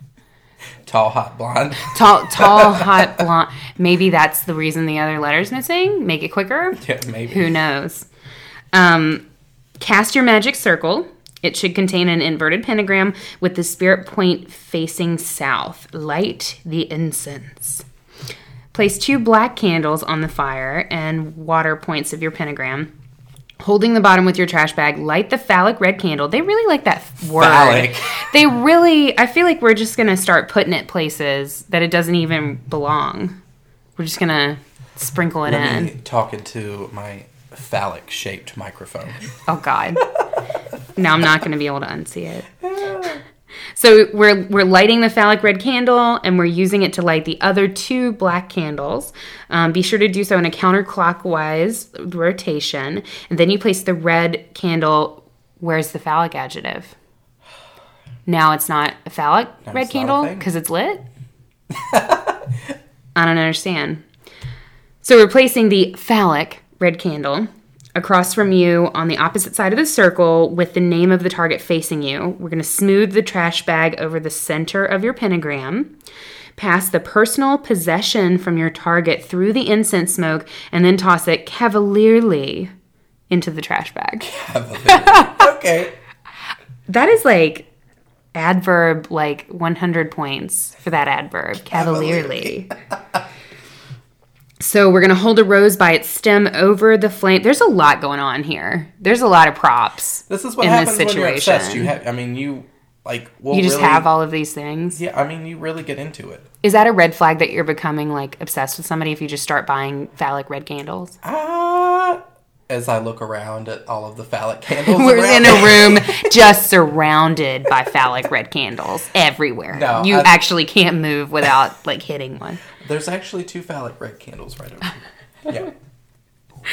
tall, hot, blonde? Tall, tall, hot, blonde. Maybe that's the reason the other letter's missing. Make it quicker. yeah, maybe. Who knows? Um, cast your magic circle. It should contain an inverted pentagram with the spirit point facing south. Light the incense. Place two black candles on the fire and water points of your pentagram. Holding the bottom with your trash bag, light the phallic red candle. They really like that word. Phallic. They really, I feel like we're just going to start putting it places that it doesn't even belong. We're just going to sprinkle it Let in. me talk into my phallic shaped microphone. Oh God. now I'm not going to be able to unsee it. So we're we're lighting the phallic red candle, and we're using it to light the other two black candles. Um, be sure to do so in a counterclockwise rotation, and then you place the red candle. Where's the phallic adjective? Now it's not a phallic red it's not a candle because it's lit. I don't understand. So we're placing the phallic red candle across from you on the opposite side of the circle with the name of the target facing you. We're going to smooth the trash bag over the center of your pentagram, pass the personal possession from your target through the incense smoke, and then toss it cavalierly into the trash bag. okay. That is like adverb like 100 points for that adverb cavalierly so we're going to hold a rose by its stem over the flame there's a lot going on here there's a lot of props This is what in happens this when you're obsessed. situation. You have, I mean, you like. Will you just really- have all of these things Yeah, I mean, you really get into it. is that a red flag that you're becoming like obsessed with somebody if you just start buying phallic red candles Uh, as I look around at all of the phallic candles. We're in a room just surrounded by phallic red candles everywhere. No, you I- actually can't move without like hitting one. There's actually two phallic red candles right over here. Yeah.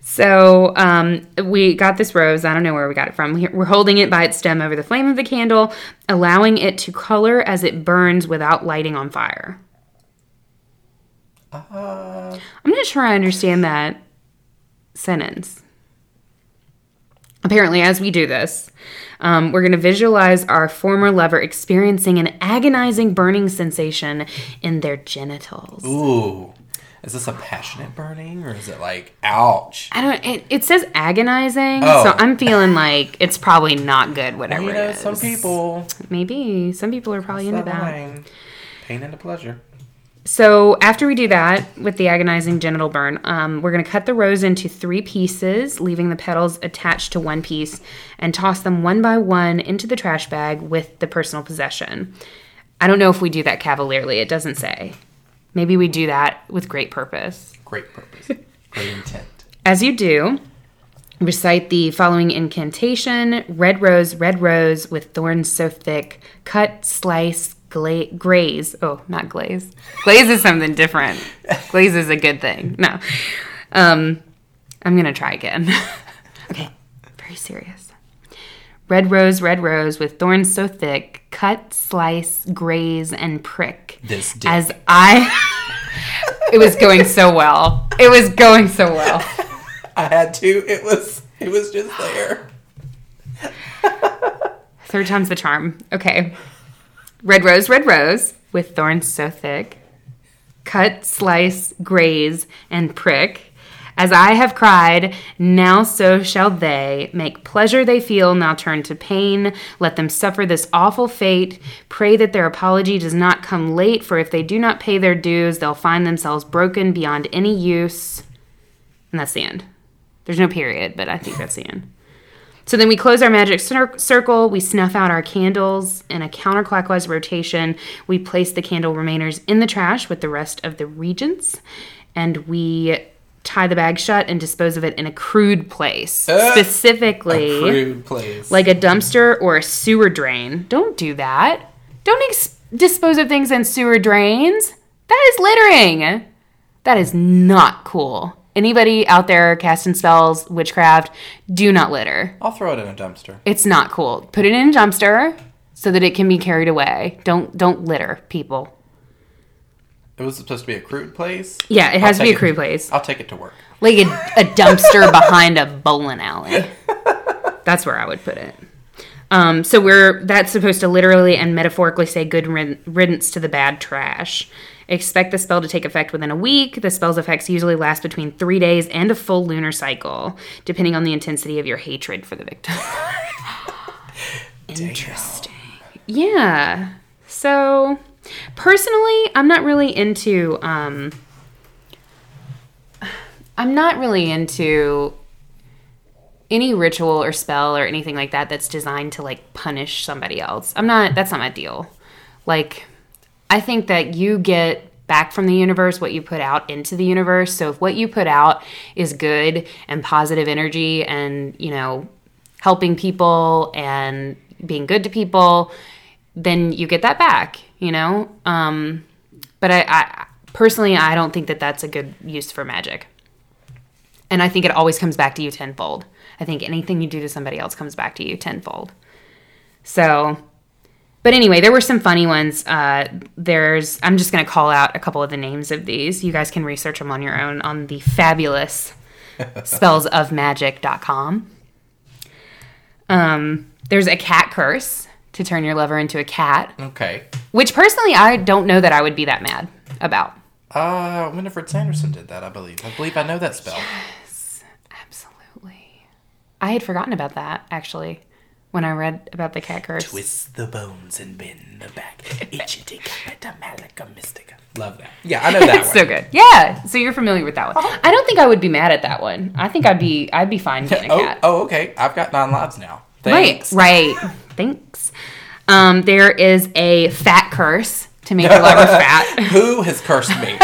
So um, we got this rose. I don't know where we got it from. We're holding it by its stem over the flame of the candle, allowing it to color as it burns without lighting on fire. Uh, I'm not sure I understand that sentence. Apparently, as we do this, um, we're going to visualize our former lover experiencing an agonizing burning sensation in their genitals. ooh. Is this a passionate burning or is it like, ouch? I don't. It, it says agonizing, Oh. so I'm feeling like it's probably not good. Whatever You know, it is. some people. maybe some people are probably into that that. line, Pain into pleasure. So after we do that with the agonizing genital burn, um, we're going to cut the rose into three pieces, leaving the petals attached to one piece, and toss them one by one into the trash bag with the personal possession. I don't know if we do that cavalierly. It doesn't say. Maybe we do that with great purpose. Great purpose. Great intent. As you do, recite the following incantation Red rose, red rose, with thorns so thick, cut, slice, gla- graze. Oh, not glaze. Glaze is something different. Glaze is a good thing. No. Um, I'm going to try again. okay, very serious. Red rose, red rose, with thorns so thick, cut, slice, graze, and prick. This dick. As I. it was going so well. It was going so well. I had to. It was. It was just there. Third time's the charm. Okay. Red rose, red rose, with thorns so thick. Cut, slice, graze, and prick. As I have cried, now so shall they. Make pleasure they feel, now turn to pain. Let them suffer this awful fate. Pray that their apology does not come late, for if they do not pay their dues, they'll find themselves broken beyond any use. And that's the end. There's no period, but I think that's the end. So then we close our magic cir- circle. We snuff out our candles in a counterclockwise rotation. We place the candle remainers in the trash with the rest of the reagents, and we tie the bag shut and dispose of it in a crude place, Uh, specifically Crude place. like a dumpster or a sewer drain. Don't do that. Don't ex- dispose of things in sewer drains. That is littering. That is not cool. Anybody out there casting spells, witchcraft, do not litter. I'll throw it in a dumpster. It's not cool. Put it in a dumpster so that it can be carried away. Don't don't litter, people. It was supposed to be a crude place. Yeah, it has to be a crude it- place. I'll take it to work. Like a, a dumpster behind a bowling alley. That's where I would put it. Um, so we're that's supposed to literally and metaphorically say good riddance to the bad trash. Expect the spell to take effect within a week. The spell's effects usually last between three days and a full lunar cycle, depending on the intensity of your hatred for the victim. Interesting. Yeah. So personally, I'm not really into um I'm not really into any ritual or spell or anything like that that's designed to like punish somebody else. I'm not that's not my deal. Like I think that you get back from the universe what you put out into the universe. So if what you put out is good and positive energy and, you know, helping people and being good to people, then you get that back, you know? Um but I, I personally I don't think that that's a good use for magic. And I think it always comes back to you tenfold. I think anything you do to somebody else comes back to you tenfold. So, but anyway, there were some funny ones. Uh, there's, I'm just going to call out a couple of the names of these. You guys can research them on your own on the fabulous spellsofmagic.com. Um, there's a cat curse to turn your lover into a cat, Okay. which personally I don't know that I would be that mad about. Uh, Winifred Sanderson did that, I believe. I believe I know that spell. Yes, Absolutely. I had forgotten about that actually when I read about the cat curse. Twist the bones and bend the back. Itchy malika mystica. Love that. Yeah, I know that It's one. so good. Yeah. So you're familiar with that one. I don't think I would be mad at that one. I think I'd be I'd be fine being a Oh, cat. oh, okay. I've got nine lives now. Thanks. Right, right. Thanks. Um, there is a fat curse to make your lover fat. Who has cursed me?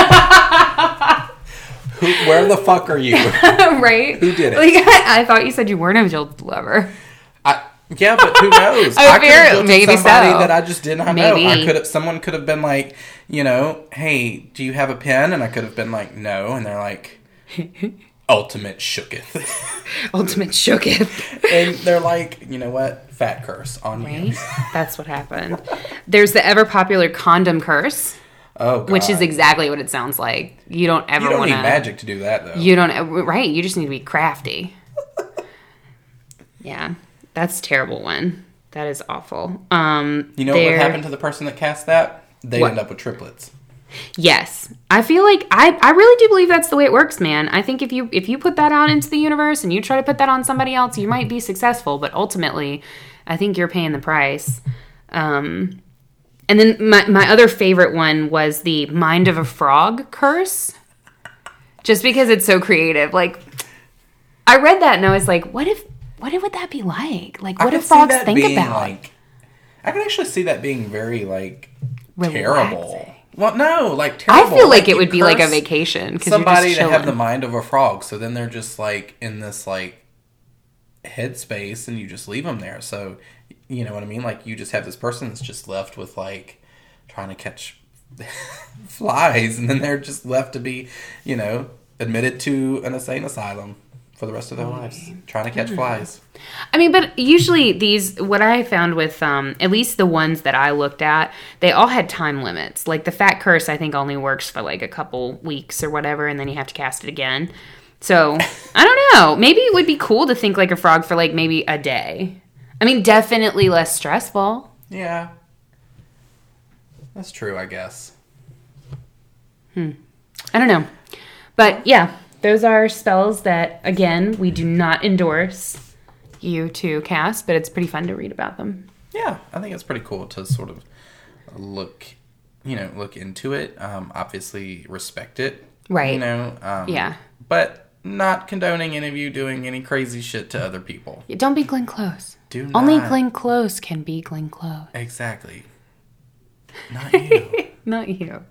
Who, where the fuck are you? right? Who did it? Like I, I thought you said you weren't a jilted lover. Yeah, but who knows? Oh, I I could have maybe somebody so. that I just did not know. I could have. Someone could have been like, you know, hey, do you have a pen? And I could have been like, no. And they're like, ultimate shooketh. Ultimate shooketh. and they're like, you know what? Fat curse on me. Right? That's what happened. There's the ever popular condom curse, Oh, God. which is exactly what it sounds like. You don't ever want you don't want need magic to do that though. You don't right. You just need to be crafty. yeah, that's a terrible one. That is awful. Um, You know what there- would happen to the person that cast that? What? end up with triplets. Yes, I feel like I, I really do believe that's the way it works, man. I think if you if you put that out into the universe and you try to put that on somebody else, you might be successful, but ultimately, I think you're paying the price. Um, and then my my other favorite one was the mind of a frog curse, just because it's so creative. Like, I read that and I was like, what if what would that be like? Like, what do frogs think about? Like, I can actually see that being very like Relaxing. terrible. Well, no, like terrible. I feel like, you it would be like a vacation Somebody to have the mind of a frog, so then they're just like in this like headspace, and you just leave them there. So you know what I mean? Like you just have this person that's just left with like trying to catch flies, and then they're just left to be, you know, admitted to an insane asylum for the rest of their lives, trying to catch flies. I mean, but usually these, what I found with um, at least the ones that I looked at, they all had time limits. Like the Fat Curse, I think only works for like a couple weeks or whatever, and then you have to cast it again. So I don't know. Maybe it would be cool to think like a frog for like maybe a day. I mean, definitely less stressful. Yeah, that's true. I guess. Hmm. I don't know. But yeah, those are spells that, again, we do not endorse you to cast, but it's pretty fun to read about them. Yeah, I think it's pretty cool to sort of look, you know, look into it. Um, obviously, respect it. Right. You know. Um, Yeah. But not condoning any of you doing any crazy shit to other people. Don't be Glenn Close. Do Only not. Glenn Close can be Glenn Close. Exactly. Not you. Not you.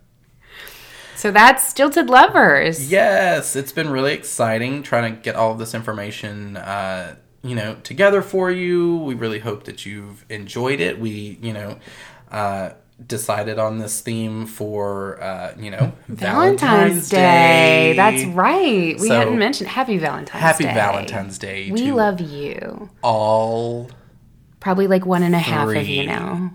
So that's Jilted Lovers. yes, it's been really exciting trying to get all of this information, uh, you know, together for you. We really hope that you've enjoyed it. We, you know, uh, decided on this theme for, uh, you know, Valentine's, Day. That's right. We So- hadn't mentioned Happy Valentine's Happy Day. Happy Valentine's Day We love you. all. Probably like one and a half of you now.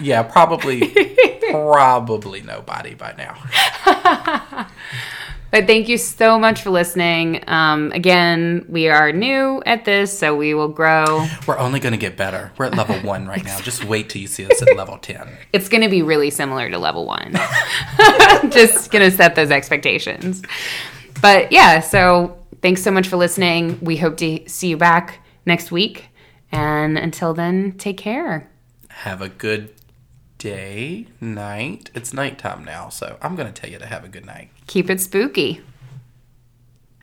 Yeah, probably, probably nobody by now. But thank you so much for listening. Um, again, we are new at this, so we will grow. We're only going to get better. We're at level one right now. Just wait till you see us at level 10. It's going to be really similar to level one. Just going to set those expectations. But yeah, so thanks so much for listening. We hope to see you back next week. And until then, take care. Have a good day, night. It's nighttime now, so I'm going to tell you to have a good night. Keep it spooky.